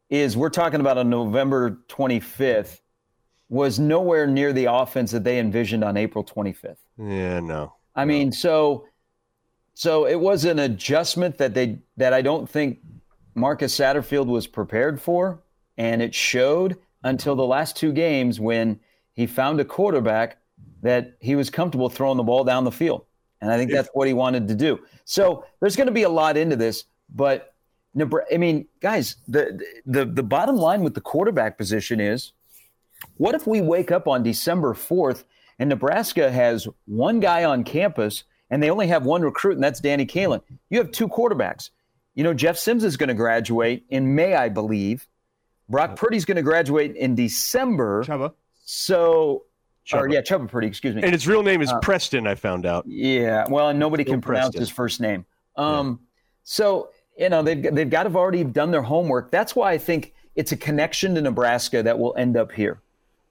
S2: is we're talking about on November 25th was nowhere near the offense that they envisioned on April 25th.
S3: yeah, no.
S2: I mean, so so it was an adjustment that they that I don't think Marcus Satterfield was prepared for, and it showed until the last two games when he found a quarterback that he was comfortable throwing the ball down the field. And I think that's what he wanted to do. So there's going to be a lot into this, but I mean, guys, the the the bottom line with the quarterback position is what if we wake up on December 4th And Nebraska has one guy on campus, and they only have one recruit, and that's Danny Kaelin. You have two quarterbacks. You know, Jeff Sims is going to graduate in May, I believe. Brock Purdy's going to graduate in December.
S1: Chubba.
S2: So, or
S3: Chubba.
S2: yeah, Chubba Purdy, excuse me.
S3: And his real name is
S2: Uh,
S3: Preston. I found out.
S2: Yeah, well, and nobody
S3: Bill
S2: can pronounce
S3: Preston.
S2: his first name. Um, So you know they've they've got to have already done their homework. That's why I think it's a connection to Nebraska that will end up here.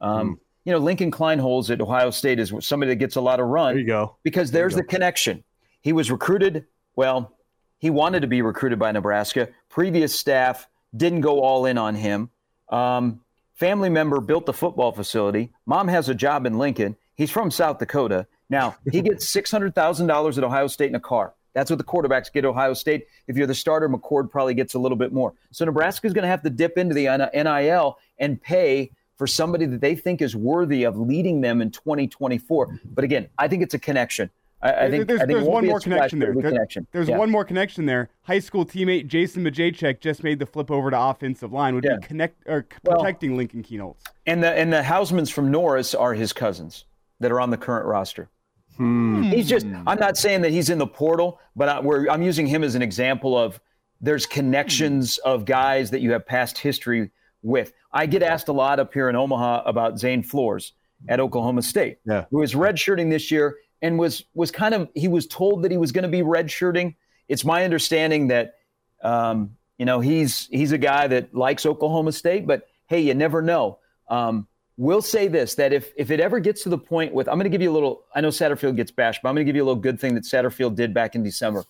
S2: Um, You know, Lincoln Kienholz at Ohio State is somebody that gets a lot of run
S3: There you go.
S2: because
S3: There
S2: there's
S3: go.
S2: the connection. He was recruited. Well, he wanted to be recruited by Nebraska. Previous staff didn't go all in on him. Um, family member built the football facility. Mom has a job in Lincoln. He's from South Dakota. Now he gets six hundred thousand dollars at Ohio State in a car. That's what the quarterbacks get at Ohio State. If you're the starter, McCord probably gets a little bit more. So Nebraska's going to have to dip into the NIL and pay for somebody that they think is worthy of leading them in 2024. But again, I think it's a connection. I, I think
S1: there's,
S2: I think
S1: there's one more connection there. There-
S2: connection.
S1: There's
S2: Yeah.
S1: one more connection there. High school teammate Jason Maciejczak just made the flip over to offensive line. Would
S2: Yeah.
S1: be connect or c-
S2: Well-
S1: protecting Lincoln Kienholz.
S2: And the and the Hausmans from Norris are his cousins that are on the current roster.
S3: Hmm.
S2: He's just. I'm not saying that he's in the portal, but I, we're, I'm using him as an example of there's connections of guys that you have past history with. I get asked a lot up here in Omaha about Zane Flores at Oklahoma State,
S3: Yeah.
S2: who is redshirting this year and was was kind of he was told that he was going to be redshirting. It's my understanding that um, you know he's he's a guy that likes Oklahoma State, but hey, you never know. Um, we'll say this that if if it ever gets to the point with I'm going to give you a little I know Satterfield gets bashed, but I'm going to give you a little good thing that Satterfield did back in December.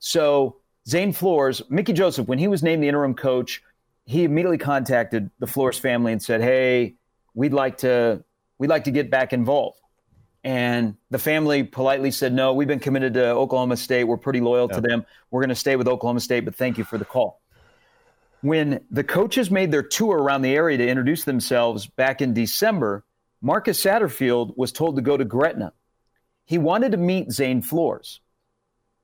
S2: So Zane Flores, Mickey Joseph, when he was named the interim coach, he immediately contacted the Flores family and said, "Hey, we'd like to we'd like to get back involved." And the family politely said, "No, we've been committed to Oklahoma State. We're pretty loyal to them. We're going to stay with Oklahoma State, but thank you for the call." When the coaches made their tour around the area to introduce themselves back in December, Marcus Satterfield was told to go to Gretna. He wanted to meet Zane Flores,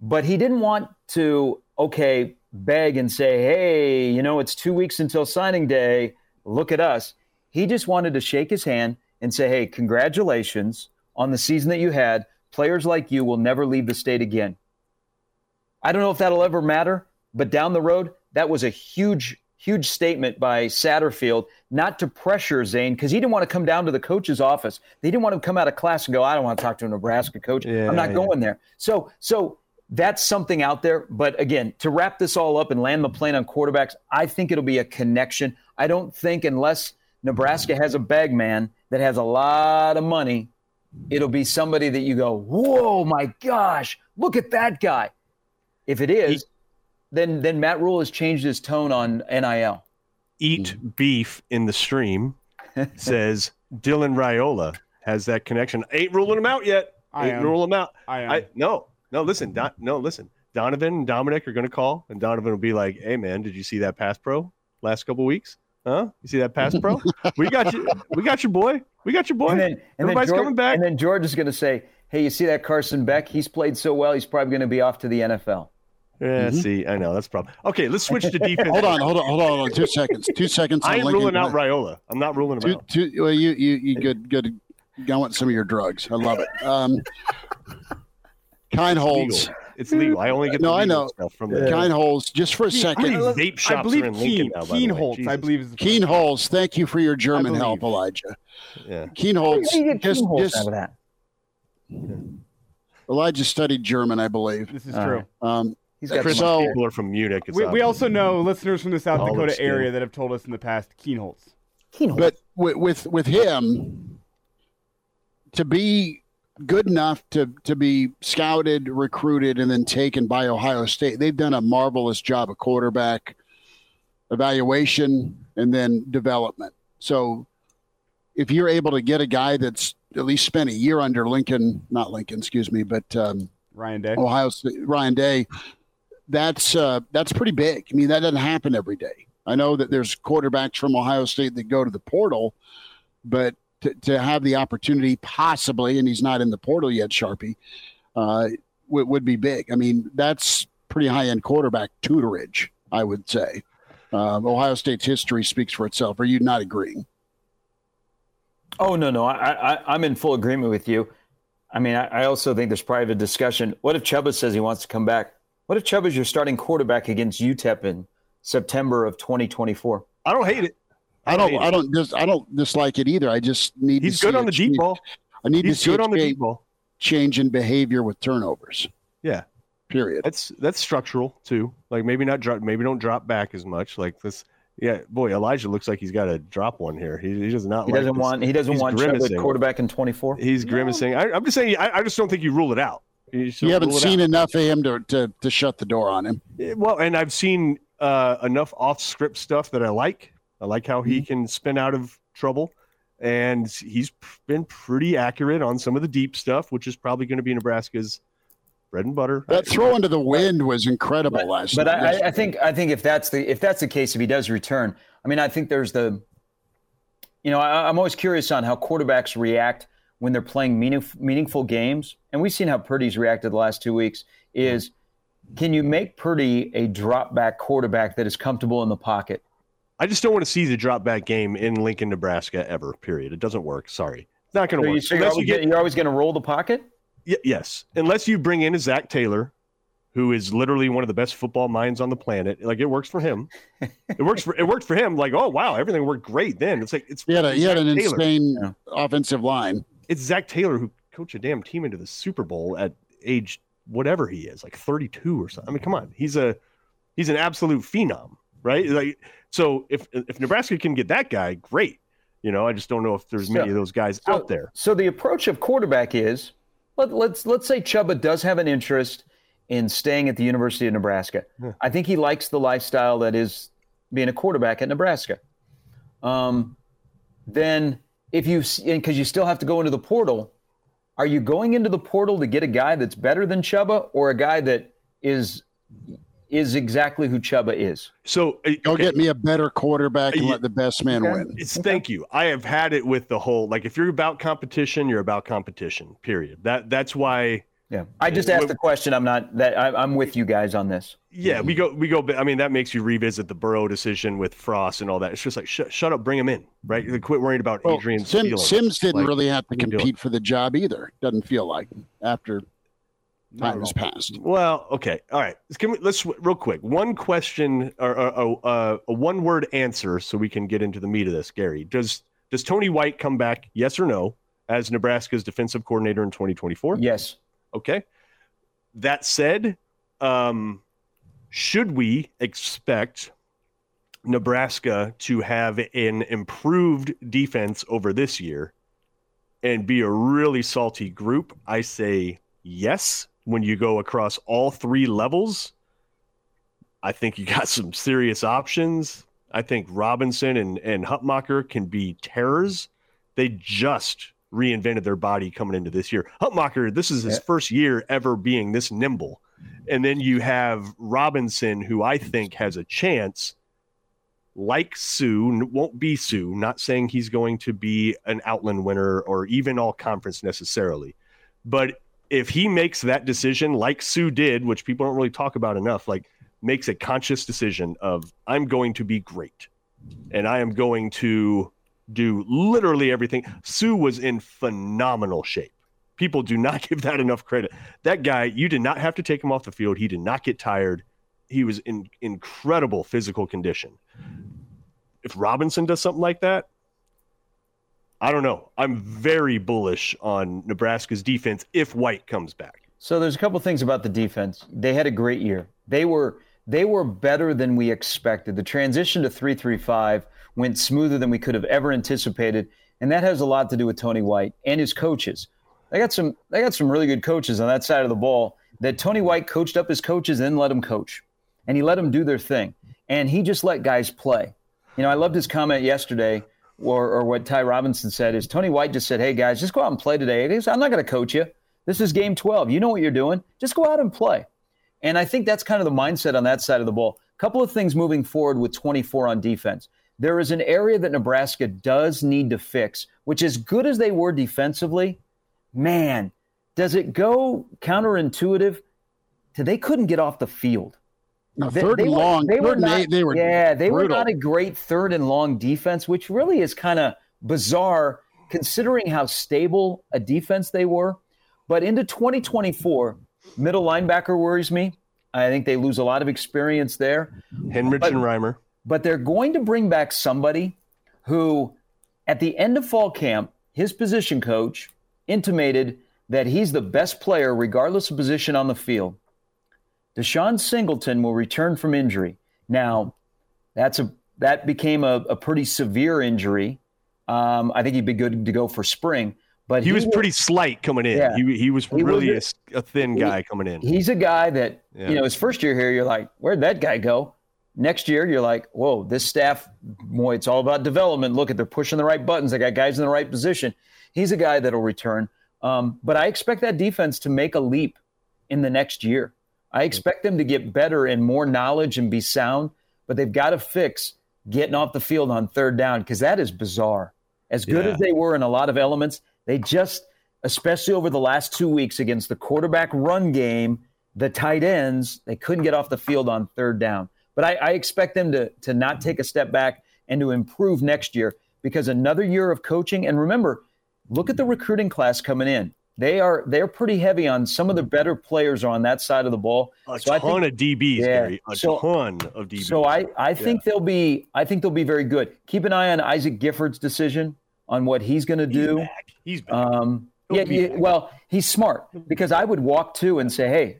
S2: but he didn't want to, okay, beg and say, hey, you know, it's two weeks until signing day. Look at us. He just wanted to shake his hand and say, hey, congratulations on the season that you had. Players like you will never leave the state again. I don't know if that'll ever matter, but down the road, that was a huge, huge statement by Satterfield not to pressure Zane because he didn't want to come down to the coach's office. They didn't want to come out of class and go, I don't want to talk to a Nebraska coach.
S3: Yeah,
S2: I'm not
S3: yeah.
S2: going there. So, so that's something out there. But again, to wrap this all up and land the plane on quarterbacks, I think it'll be a connection. I don't think unless Nebraska has a bag man that has a lot of money, it'll be somebody that you go, whoa, my gosh, look at that guy. If it is, then then Matt Rule has changed his tone on NIL.
S3: Eat mm. beef in the stream says Dylan Raiola has that connection. Ain't ruling him out yet.
S1: I
S3: Ain't
S1: am.
S3: ruling him out.
S1: I am.
S3: I no no listen Don, no listen. Donovan and Dominic are going to call, and Donovan will be like, "Hey man, did you see that pass pro last couple weeks? Huh? You see that pass pro? we got you. We got your boy. We got your boy.
S2: And then, and then
S3: Everybody's
S2: George,
S3: coming back.
S2: And then George is going to say, "Hey, you see that Carson Beck? He's played so well. He's probably going to be off to the NFL."
S3: yeah, see, I know that's a problem. Okay, let's switch to defense.
S4: Hold on, hold on, hold on, hold on. Two seconds. Two seconds.
S3: I
S4: on
S3: ain't ruling out Raiola. I'm not ruling him
S4: Two,
S3: out.
S4: two, well, you, you, you good, good. Go on some of your drugs. I love it. Um, kind holds.
S3: Legal. It's legal. I only get the
S4: No, I know.
S3: stuff from the
S4: Kind holds. Just for a
S3: How
S4: second.
S3: many vape shops
S1: I believe
S3: are in Lincoln
S1: Keen,
S3: now, by the way?
S1: Kienholz, I believe is the
S4: Keen. Thank you for your German help, Elijah.
S3: Yeah.
S4: Keen
S2: How do you get
S4: Just,
S2: Kienholz
S4: just
S2: out of that?
S4: Elijah studied German, I believe.
S1: This is
S2: All
S1: true.
S2: right.
S4: Um,
S2: He's got
S3: Christmas
S4: So-
S3: people are from Munich.
S1: We, we also know listeners from the South
S3: All
S1: Dakota area that have told us in the past Kienholz.
S2: Kienholz.
S4: but with, with with him to be good enough to to be scouted, recruited, and then taken by Ohio State, they've done a marvelous job of quarterback evaluation and then development. So if you're able to get a guy that's at least spent a year under Lincoln, not Lincoln, excuse me, but um,
S1: Ryan Day.
S4: Ohio State, Ryan Day, that's uh, that's pretty big. I mean, that doesn't happen every day. I know that there's quarterbacks from Ohio State that go to the portal, but to, to have the opportunity, possibly, and he's not in the portal yet, Sharpie, uh, would, would be big. I mean, that's pretty high end quarterback tutorage, I would say. Um, Ohio State's history speaks for itself. Are you not agreeing?
S2: Oh no, no, I, I I'm in full agreement with you. I mean, I, I also think there's probably a discussion. What if Chubba says he wants to come back? What if Chubba's your starting quarterback against UTEP in September of 2024?
S3: I don't hate it.
S4: I don't. I don't. Dis, I don't dislike it either. I just need.
S3: He's
S4: to
S3: good
S4: see
S3: on
S4: a
S3: the deep
S4: change-
S3: ball.
S4: I need
S3: He's
S4: to see
S3: good
S4: a
S3: on the
S4: change,
S3: deep ball.
S4: change in behavior with turnovers.
S3: Yeah.
S4: Period.
S3: That's that's structural too. Like maybe not drop, maybe don't drop back as much. Like this. Yeah, boy, Elijah looks like he's got to drop one here. He, he does not.
S2: He
S3: like
S2: doesn't
S3: this.
S2: want. He doesn't
S3: He's
S2: want Chubba
S3: grimacing.
S2: quarterback in 24.
S3: He's grimacing. I, I'm just saying. I, I just don't think you rule it out. You,
S4: You haven't seen
S3: out.
S4: enough of him to, to to shut the door on him.
S3: Well, and I've seen uh, enough off-script stuff that I like. I like how
S4: Mm-hmm.
S3: he can spin out of trouble, and he's been pretty accurate on some of the deep stuff, which is probably going to be Nebraska's bread and butter.
S4: That throw into the wind was incredible
S2: But,
S4: last
S2: but
S4: night.
S2: I, I- I think I think if that's the if that's the case, if he does return, I mean, I think there's the, you know, I, I'm always curious on how quarterbacks react when they're playing meaning, meaningful games, and we've seen how Purdy's reacted the last two weeks. Is can you make Purdy a drop back quarterback that is comfortable in the pocket?
S3: I just don't want to see the drop back game in Lincoln, Nebraska ever. Period. It doesn't work. Sorry, it's not going
S2: So
S3: to
S2: you,
S3: work.
S2: so you're,
S3: Unless you
S2: always,
S3: get
S2: you're always going to roll the pocket.
S3: Y- yes, unless you bring in a Zac Taylor, who is literally one of the best football minds on the planet. Like it works for him. it works for it worked for him. Like oh wow, everything worked great. Then it's like it's
S4: he had a, he had an
S3: Taylor.
S4: insane
S2: Yeah.
S4: offensive line.
S3: It's Zac Taylor who coached a damn team into the Super Bowl at age whatever he is, like 32 or something. I mean, come on, he's a he's an absolute phenom, right? Like so, if if Nebraska can get that guy, great. You know, I just don't know if there's many
S2: So-
S3: of those guys
S2: So-
S3: out there.
S2: So the approach of quarterback is let, let's let's say Chubba does have an interest in staying at the University of Nebraska.
S3: Yeah.
S2: I think he likes the lifestyle that is being a quarterback at Nebraska. Um, then if you because you still have to go into the portal, are you going into the portal to get a guy that's better than Chubba or a guy that is is exactly who Chubba is?
S3: So uh,
S4: Go
S3: okay.
S4: get me a better quarterback and
S3: Yeah.
S4: let the best man
S2: Okay.
S4: win.
S3: It's thank you. I have had it with the whole like if you're about competition, you're about competition. Period. That that's why.
S2: Yeah, I just asked the question. I'm not that I, I'm with you guys on this.
S3: Yeah, we go we go. I mean, that makes you revisit the Burrow decision with Frost and all that. It's just like shut shut up, bring him in, right? Quit worrying about
S4: Well,
S3: Adrian's
S4: Sim. Sims didn't
S3: Like,
S4: really have to
S3: what are you doing?
S4: compete for the job either. Doesn't feel like after
S1: Not
S4: time has passed.
S3: Well, okay, all right. Let's give me let's real quick one question or, or, or, uh, a one word answer so we can get into the meat of this. Gary, does does Tony White come back? Yes or no as Nebraska's defensive coordinator in 2024?
S2: Yes.
S3: Okay. That said, um, should we expect Nebraska to have an improved defense over this year and be a really salty group? I say yes. When you go across all three levels, I think you got some serious options. I think Robinson and, and Hutmacher can be terrors. They just reinvented their body coming into this year. Hutmacher, this is his first year ever being this nimble. And then you have Robinson, who I think has a chance, like Suh, won't be Suh, not saying he's going to be an Outland winner or even all conference necessarily. But if he makes that decision, like Suh did, which people don't really talk about enough, like makes a conscious decision of, I'm going to be great and I am going to do literally everything. Suh was in phenomenal shape. People do not give that enough credit. That guy, you did not have to take him off the field. He did not get tired. He was in incredible physical condition. If Robinson does something like that, I don't know. I'm very bullish on Nebraska's defense if White comes back.
S2: So there's a couple things about the defense. They had a great year. They were they were better than we expected. The transition to 335 went smoother than we could have ever anticipated, and that has a lot to do with Tony White and his coaches. They got some they got some really good coaches on that side of the ball that Tony White coached up his coaches and let them coach. And he let them do their thing. And he just let guys play. You know, I loved his comment yesterday or, or what Ty Robinson said is Tony White just said, Hey guys, just go out and play today. I'm not going to coach you. This is game 12. You know what you're doing. Just go out and play. And I think that's kind of the mindset on that side of the ball. A couple of things moving forward with 24 on defense. There is an area that Nebraska does need to fix, which as good as they were defensively, man, does it go counterintuitive to they couldn't get off the field.
S4: No,
S2: They-
S4: third
S2: they
S4: and
S2: were-
S4: long,
S2: they were
S4: third and
S2: not-
S4: eight, they were
S2: yeah, they were not a great third and long defense, which really is kind of bizarre considering how stable a defense they were. But into 2024, middle linebacker worries me. I think they lose a lot of experience there.
S3: Henrich
S2: But-
S3: and Reimer.
S2: But they're going to bring back somebody who, at the end of fall camp, his position coach intimated that he's the best player, regardless of position on the field. DeShon Singleton will return from injury. Now, that's a that became a, a pretty severe injury. Um, I think he'd be good to go for spring. But
S3: He was
S2: will-
S3: pretty slight coming in.
S2: Yeah.
S3: He, he was
S2: He
S3: really a,
S2: was-
S3: s- a thin
S2: he-
S3: guy coming in.
S2: He's a guy that,
S3: Yeah.
S2: you know, his first year here, you're like, where'd that guy go? Next year, you're like, whoa, this staff, boy, it's all about development. Look at they're pushing the right buttons. They got guys in the right position. He's a guy that'll return. Um, but I expect that defense to make a leap in the next year. I expect them to get better and more knowledge and be sound, but they've got to fix getting off the field on third down because that is bizarre. As good
S3: Yeah.
S2: as they were in a lot of elements, they just, especially over the last two weeks against the quarterback run game, the tight ends, they couldn't get off the field on third down. But I, I expect them to, to not take a step back and to improve next year because another year of coaching. And remember, look at the recruiting class coming in. They are they're pretty heavy on some of the better players on that side of the ball.
S3: a
S2: So I
S3: ton
S2: think-
S3: of DBs,
S2: Yeah.
S3: Gary. A
S2: So-
S3: ton of DBs.
S2: So I, I think they'll be I think they'll be very good. Keep an eye on Isaac Gifford's decision on what he's going to
S3: He's
S2: do.
S3: back. He's back.
S2: Um,
S3: He'll
S2: yeah,
S3: be
S2: yeah,
S3: back.
S2: well, he's smart because I would walk to and say, "Hey,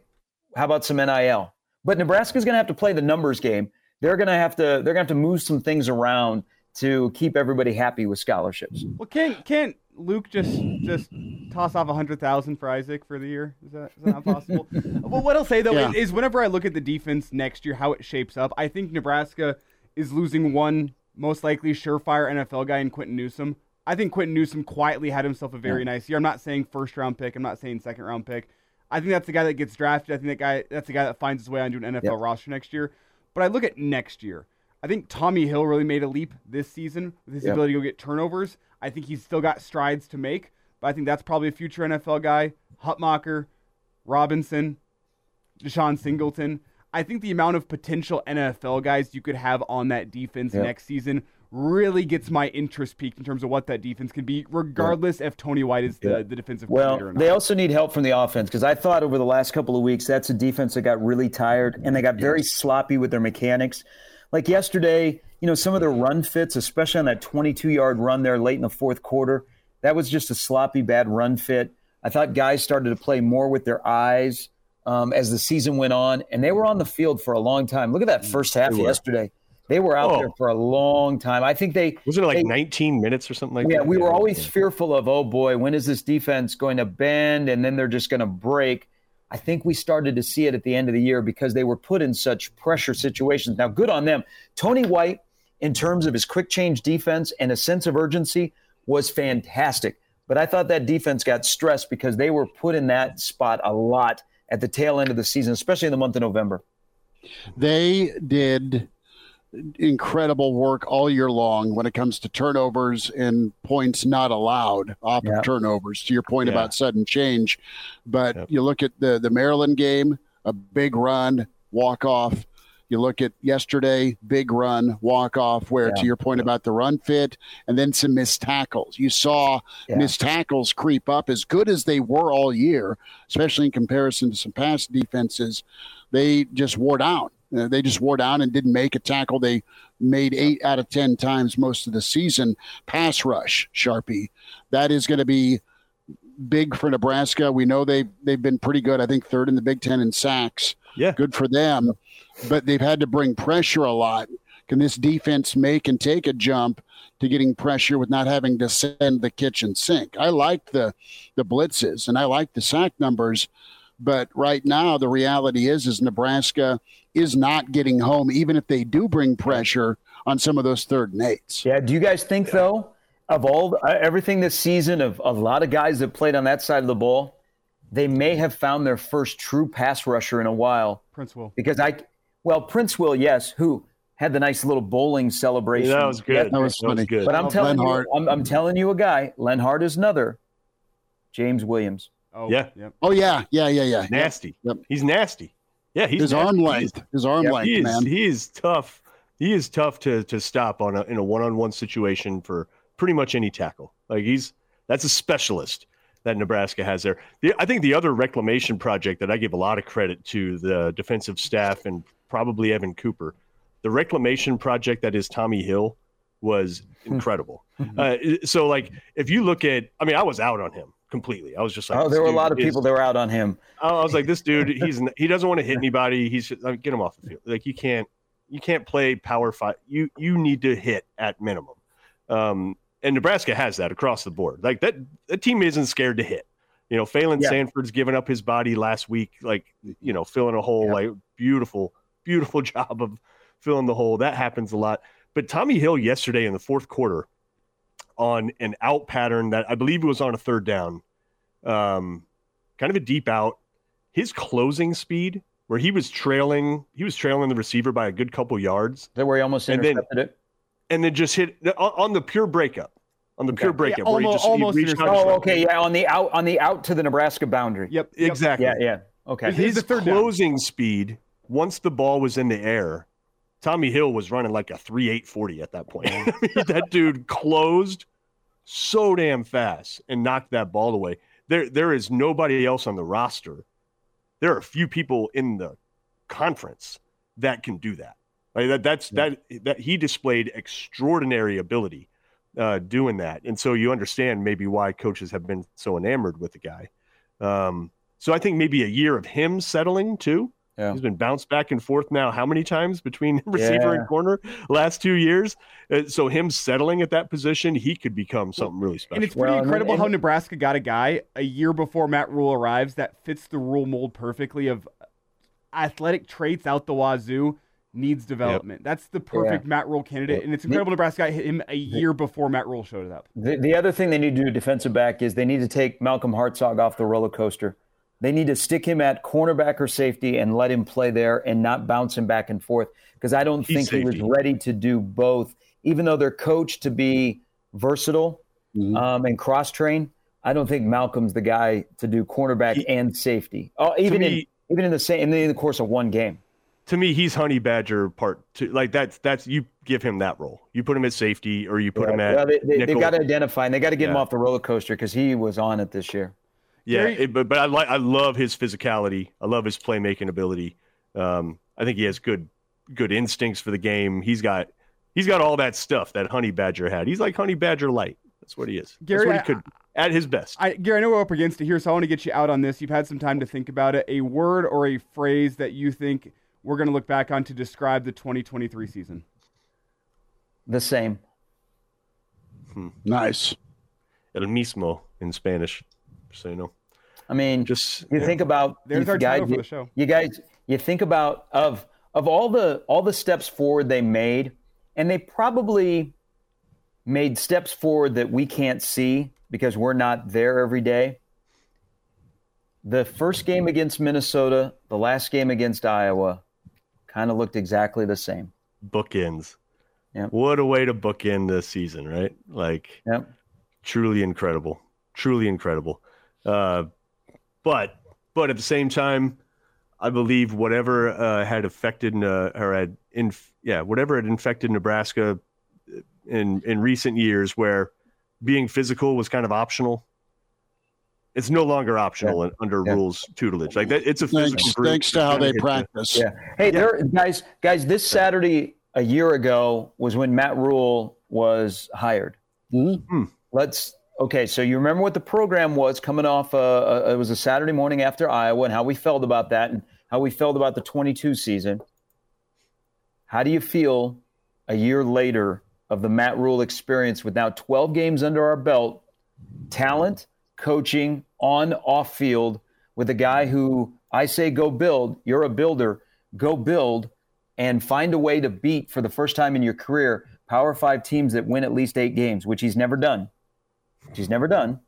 S2: how about some NIL?" But Nebraska's going to have to play the numbers game. They're going to have to they're going to have to move some things around to keep everybody happy with scholarships.
S1: Well, can't can't Luke just just toss off a hundred thousand for Isaac for the year? Is that, is that not possible? well, what I'll say though
S4: Yeah.
S1: is, is whenever I look at the defense next year, how it shapes up, I think Nebraska is losing one most likely surefire NFL guy in Quinton Newsome. I think Quinton Newsome quietly had himself a very nice year. I'm not saying first round pick. I'm not saying second round pick. I think that's the guy that gets drafted. I think that guy that's the guy that finds his way onto an NFL
S2: Yep.
S1: roster next year. But I look at next year. I think Tommy Hill really made a leap this season with his
S2: Yep.
S1: ability to go get turnovers. I think he's still got strides to make, but I think that's probably a future NFL guy. Hutmacher, Robinson, DeShon Singleton. I think the amount of potential NFL guys you could have on that defense
S2: Yep.
S1: next season really gets my interest peaked in terms of what that defense can be, regardless if Tony White is the, the defensive
S2: Well,
S1: coordinator or not.
S2: they also need help from the offense because I thought over the last couple of weeks that's a defense that got really tired and they got very sloppy with their mechanics. Like yesterday, you know, some of their run fits, especially on that 22 yard run there late in the fourth quarter, that was just a sloppy, bad run fit. I thought guys started to play more with their eyes um, as the season went on, and they were on the field for a long time. Look at that first half
S3: They
S2: yesterday. They were out
S3: Oh.
S2: there for a long time. I think they
S3: Wasn't it like
S2: they-
S3: 19 minutes or something like
S2: yeah,
S3: that?
S2: Yeah, we were always fearful of, oh boy, when is this defense going to bend and then they're just going to break? I think we started to see it at the end of the year because they were put in such pressure situations. Now, good on them. Tony White, in terms of his quick change defense and a sense of urgency, was fantastic. But I thought that defense got stressed because they were put in that spot a lot at the tail end of the season, especially in the month of November.
S4: They did incredible work all year long when it comes to turnovers and points not allowed off
S2: Yeah.
S4: of turnovers. To your point
S3: Yeah.
S4: about sudden change, but
S3: Yep.
S4: you look at the the Maryland game, a big run, walk off. You look at yesterday, big run, walk off. Where
S2: Yeah.
S4: to your point about the run fit, and then some missed tackles. You saw
S2: Yeah.
S4: missed tackles creep up as good as they were all year, especially in comparison to some past defenses. They just wore down. Uh, they just wore down and didn't make a tackle. They made eight out of 10 times most of the season. Pass rush, Sharpie. That is going to be big for Nebraska. We know they, they've been pretty good. I think third in the Big Ten in sacks.
S3: Yeah.
S4: Good for them. But they've had to bring pressure a lot. Can this defense make and take a jump to getting pressure with not having to send the kitchen sink? I like the the blitzes and I like the sack numbers, but right now the reality is is Nebraska is not getting home, even if they do bring pressure on some of those third and eights.
S2: Yeah. Do you guys think though, of all uh, everything this season, of a lot of guys that played on that side of the ball, they may have found their first true pass rusher in a while
S1: Princewill.
S2: because I, well, Princewill, yes, who had the nice little bowling celebration.
S3: that was good.
S4: That was funny.
S3: good.
S2: But I'm
S1: Oh,
S2: telling
S4: Lenhart.
S2: you, I'm, I'm telling you a guy. Lenhart is another. James Williams.
S1: Oh,
S3: Yeah.
S1: Yep.
S4: Oh yeah, yeah, yeah, yeah.
S3: nasty.
S4: Yep.
S3: He's nasty. Yeah, he's
S4: His
S3: nasty.
S4: arm length, his arm
S2: Yep,
S4: length,
S3: He is,
S4: man.
S3: he is tough. He is tough to to stop on a in a one on one situation for pretty much any tackle. Like he's That's a specialist that Nebraska has there. The, I think the other reclamation project that I give a lot of credit to the defensive staff and probably Evan Cooper, the reclamation project that is Tommy Hill was
S2: Hmm.
S3: incredible. uh, so, like, if you look at, I mean, I was out on him completely. I was just like,
S2: Oh, there were a lot of people
S3: is-
S2: that were out on him.
S3: I was like, this dude, he's he doesn't want to hit anybody. He's just, like, get him off the field. Like, you can't you can't play power five. You you need to hit at minimum. Um, and Nebraska has that across the board. Like that, that team isn't scared to hit. You know, Phalen
S2: Yeah.
S3: Sanford's given up his body last week, like you know, filling a hole.
S2: Yeah.
S3: Like beautiful, beautiful job of filling the hole. That happens a lot. But Tommy Hill yesterday in the fourth quarter on an out pattern that I believe was on a third down, um, kind of a deep out. His closing speed, where he was trailing, he was trailing the receiver by a good couple yards,
S2: Is that where he almost
S3: And then-
S2: intercepted it?
S3: and then just hit on, on the pure breakup, on the pure
S2: Okay.
S3: breakup,
S1: Yeah,
S3: where he just
S1: almost
S3: reached.
S2: Oh, okay, yeah, on the out on the out to the Nebraska boundary.
S1: Yep. yep.
S3: exactly.
S2: Yeah, yeah. Okay.
S1: Is it-
S3: His
S1: the third down.
S3: closing speed, once the ball was in the air, Tommy Hill was running like a three eight forty at that point. I mean, that dude closed so damn fast and knocked that ball away. There, there is nobody else on the roster. There are a few people in the conference that can do that. Like that, that's that that he displayed extraordinary ability uh, doing that, and so you understand maybe why coaches have been so enamored with the guy. Um, so I think maybe a year of him settling too.
S2: Yeah.
S3: He's been bounced back and forth now. How many times between receiver
S2: Yeah.
S3: and corner last two years? Uh, so him settling at that position, he could become something really special.
S1: And it's pretty
S2: Well, and then-
S1: incredible how Nebraska got a guy a year before Matt Rhule arrives that fits the Rhule mold perfectly of athletic traits out the wazoo, needs development. That's the perfect Matt Rhule candidate. And it's incredible Nebraska got him a year before Matt Rhule showed up.
S2: The, the other thing they need to do defensive back is they need to take Malcolm Hartzog off the roller coaster. They need to stick him at cornerback or safety and let him play there and not bounce him back and forth because I don't
S3: He's
S2: think he was ready to do both. Even though they're coached to be versatile
S4: Mhm.
S2: um, and cross train, I don't think Malcolm's the guy to do cornerback
S3: He-
S2: and safety. Oh, even in even in the same in the course of one game.
S3: to me, he's Honey Badger part two. Like that's that's you give him that role. You put him at safety or you put him at
S2: well, they, they,
S3: nickel.
S2: got to identify and they got to get him off the roller coaster because he was on it this year.
S3: Yeah,
S1: Gary-
S3: it- but but I like I love his physicality. I love his playmaking ability. Um, I think he has good good instincts for the game. He's got he's got all that stuff that Honey Badger had. He's like Honey Badger light. That's what he is.
S1: Gary,
S3: That's what he could at his best.
S1: I, Gary, I know we're up against it here, so I want to get you out on this. You've had some time to think about it. A word or a phrase that you think we're going to look back on to describe the 2023 season.
S2: The same.
S4: Nice.
S3: El mismo in Spanish, so you know.
S2: I mean,
S3: Just
S2: you think about
S1: There's
S2: you
S1: our
S2: guys,
S1: title for
S2: you,
S1: the show.
S2: you guys, you think about of of all the all the steps forward they made, and they probably made steps forward that we can't see because we're not there every day. The first game against Minnesota, the last game against Iowa, kind of looked exactly the same.
S3: bookends.
S2: Yep.
S3: What a way to bookend the season, right? Like
S2: Yep.
S3: truly incredible, truly incredible. Uh, but but at the same time, I believe whatever uh, had affected uh, or had in yeah whatever had infected Nebraska in in recent years, where being physical was kind of optional. It's no longer optional in- under
S2: Yeah.
S3: Rhule's tutelage. Like that, it's a physical
S4: Thanks,
S3: group.
S4: thanks to how they practice.
S2: Yeah. Hey, there, guys, guys. This Saturday a year ago was when Matt Rhule was hired.
S4: Mhm.
S2: Let's. Okay, so you remember what the program was coming off? Uh, uh, it was a Saturday morning after Iowa, and how we felt about that, and how we felt about the 22 season. How do you feel a year later of the Matt Rhule experience with now 12 games under our belt, talent, coaching, on, off field, with a guy who I say go build, you're a builder, go build and find a way to beat for the first time in your career Power Five teams that win at least eight games, which he's never done. Which he's never done.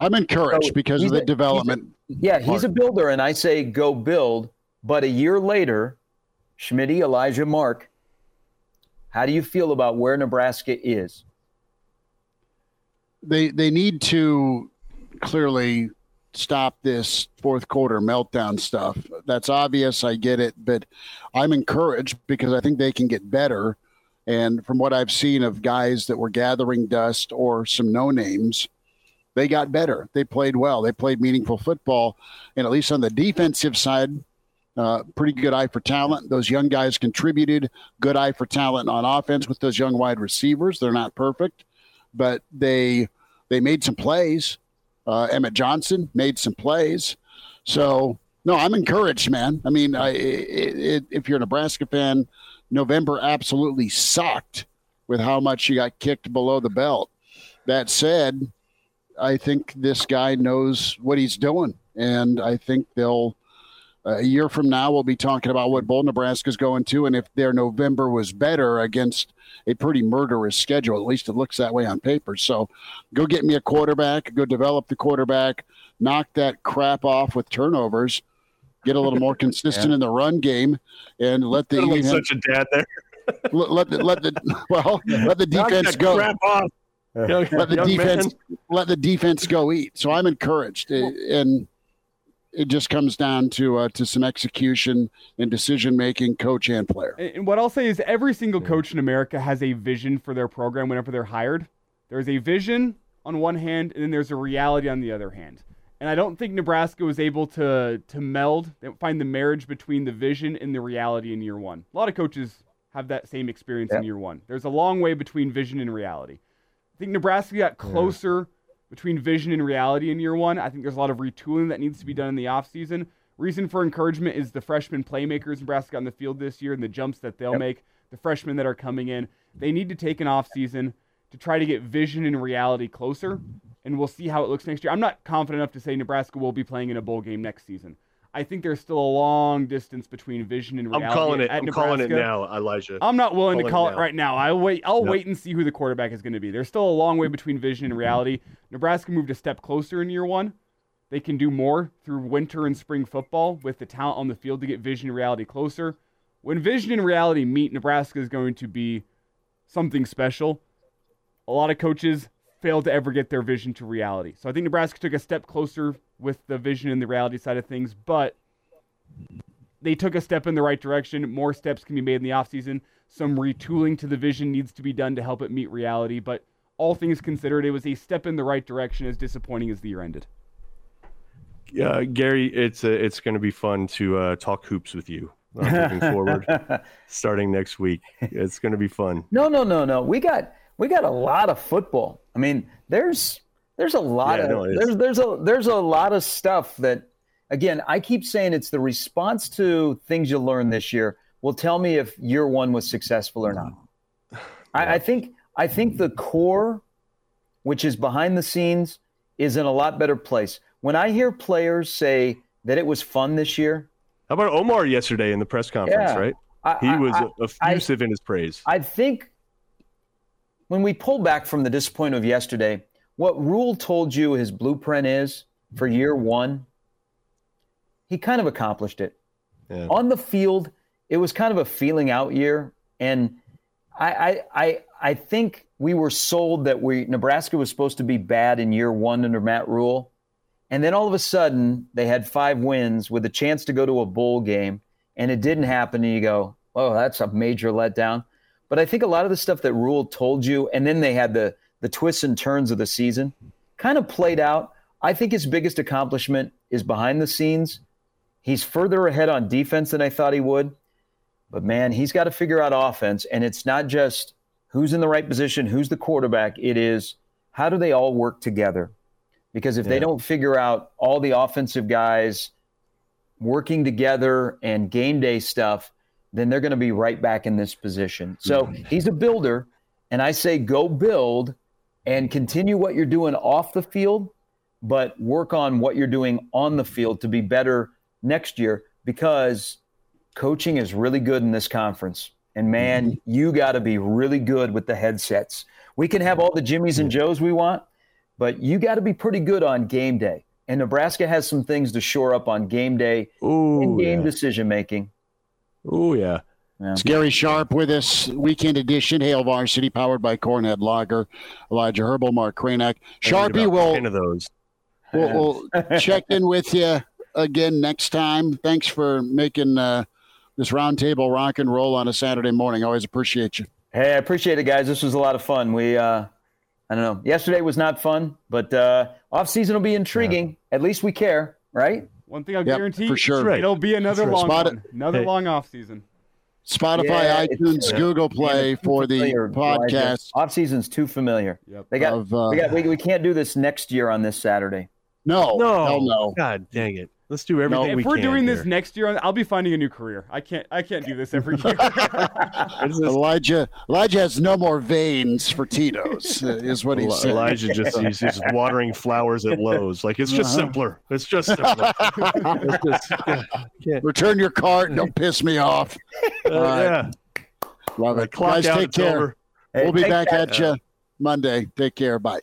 S4: I'm encouraged
S2: So
S4: because of the
S2: a- he's a-
S4: development.
S2: Yeah, he's a builder, and I say go build. But a year later, Schmitty, Elijah, Mark, how do you feel about where Nebraska is?
S4: they they need to clearly stop this fourth quarter meltdown stuff. That's obvious. I get it, but I'm encouraged because I think they can get better. And from what I've seen of guys that were gathering dust or some no names, they got better. They played well. They played meaningful football, and at least on the defensive side, uh, pretty good eye for talent. Those young guys contributed. Good eye for talent on offense with those young wide receivers. They're not perfect, but they they made some plays. Uh, Emmett Johnson made some plays. So no, I'm encouraged, man. I mean, I, it, it, if you're a Nebraska fan, November absolutely sucked with how much he got kicked below the belt. That said, I think this guy knows what he's doing, and I think they'll uh, a year from now we'll be talking about what bowl Nebraska's going to, and if their November was better against a pretty murderous schedule, at least it looks that way on paper. So, go get me a quarterback, go develop the quarterback, knock that crap off with turnovers, get a little more consistent yeah. in the run game, and let the
S3: like such a dad there.
S4: let, let the let the well let the defense go.
S3: Crap off.
S4: let the defense man. let the defense go eat. So I'm encouraged, and it just comes down to uh, to some execution and decision making, coach and player.
S1: And what I'll say is, every single coach in America has a vision for their program whenever they're hired. There's a vision on one hand, and then there's a reality on the other hand. And I don't think Nebraska was able to to meld, find the marriage between the vision and the reality in year one. A lot of coaches have that same experience yep. in year one. There's a long way between vision and reality. I think Nebraska got closer. Yeah between vision and reality in year one. I think there's a lot of retooling that needs to be done in the offseason. Reason for encouragement is the freshman playmakers Nebraska on the field this year and the jumps that they'll yep. make, the freshmen that are coming in. They need to take an offseason to try to get vision and reality closer, and we'll see how it looks next year. I'm not confident enough to say Nebraska will be playing in a bowl game next season. I think there's still a long distance between vision and reality.
S3: I'm calling it. I'm
S1: Nebraska.
S3: calling it now, Elijah.
S1: I'm not willing to call it, it, right now. I'll wait. I'll wait and see who the quarterback is going to be. There's still a long way between vision and reality. Nebraska moved a step closer in year one. They can do more through winter and spring football with the talent on the field to get vision and reality closer. When vision and reality meet, Nebraska is going to be something special. A lot of coaches fail to ever get their vision to reality. So I think Nebraska took a step closer with the vision and the reality side of things, but they took a step in the right direction. More steps can be made in the offseason. Some retooling to the vision needs to be done to help it meet reality, but all things considered, it was a step in the right direction as disappointing as the year ended.
S3: Uh, Gary, it's uh, it's going to be fun to uh, talk hoops with you uh, moving forward, starting next week. It's going to be fun.
S2: No, no, no, no. We got we got a lot of football. I mean, there's there's a lot yeah, of no, there's there's a there's a lot of stuff that again I keep saying it's the response to things you learn this year will tell me if year one was successful or not. Yeah. I, I think I think the core, which is behind the scenes, is in a lot better place. When I hear players say that it was fun this year,
S3: how about Omar yesterday in the press conference? Yeah, right, I, he was I, effusive in his praise.
S2: I think when we pull back from the disappointment of yesterday, what Rhule told you his blueprint is for year one, he kind of accomplished it. Yeah. On the field, it was kind of a feeling out year, and I, I, I, I think we were sold that we Nebraska was supposed to be bad in year one under Matt Rhule. and then all of a sudden they had five wins with a chance to go to a bowl game, and it didn't happen. And you go, "Oh, that's a major letdown." But I think a lot of the stuff that Rhule told you, and then they had the the twists and turns of the season, kind of played out. I think his biggest accomplishment is behind the scenes. He's further ahead on defense than I thought he would. But man, he's got to figure out offense. And it's not just who's in the right position, who's the quarterback. It is how do they all work together? Because if yeah. they don't figure out all the offensive guys working together and game day stuff, then they're going to be right back in this position. So he's a builder, and I say go build and continue what you're doing off the field, but work on what you're doing on the field to be better next year because coaching is really good in this conference. And man, mm-hmm. you got to be really good with the headsets. We can have all the Jimmies and Joes we want, but you got to be pretty good on game day. And Nebraska has some things to shore up on game day and game yeah. decision making.
S3: Oh yeah.
S4: Yeah. It's Gary Sharp with us, weekend edition, Hail Varsity, powered by Cornhead Lager, Elijah Herbal, Mark Cranack. Sharpie will,
S3: of those.
S4: we'll, we'll check in with you again next time. Thanks for making uh, this roundtable rock and roll on a Saturday morning. Always appreciate you.
S2: Hey, I appreciate it, guys. This was a lot of fun. We, uh, I don't know. Yesterday was not fun, but uh, off season will be intriguing. At least we care, right?
S1: One thing I'll
S4: Yep,
S1: guarantee
S4: for sure.
S3: right.
S1: it'll be another
S3: That's
S1: long
S4: Spot
S1: one. Another
S3: Hey.
S1: long off season.
S4: Spotify,
S2: Yeah,
S4: iTunes,
S2: it's-
S4: Google Play
S2: it's too
S4: for the podcast
S2: Off season's too familiar.
S1: Yep.
S2: They got,
S4: of uh,
S2: we got, we, we can't do this next year on this Saturday.
S4: no,
S3: No,
S4: hell no.
S3: God dang it. Let's do everything
S1: if
S3: we
S1: we're
S3: can
S1: doing
S3: here.
S1: this next year, I'll be finding a new career. I can't. I can't do this every year.
S3: This
S4: Elijah Elijah has no more veins for Tito's, uh, is what he
S3: Eli-
S4: said.
S3: Elijah just he's just watering flowers at Lowe's. Like it's just
S4: Uh-huh.
S3: simpler. It's just simpler. It's just- yeah, can't-
S4: Return your cart. And don't piss me off.
S3: uh,
S4: right.
S3: yeah.
S4: Love it.
S3: clock
S4: Guys,
S3: out,
S4: take care.
S3: over.
S2: Hey,
S4: We'll be back
S2: care.
S4: at you Monday. Take care. Bye.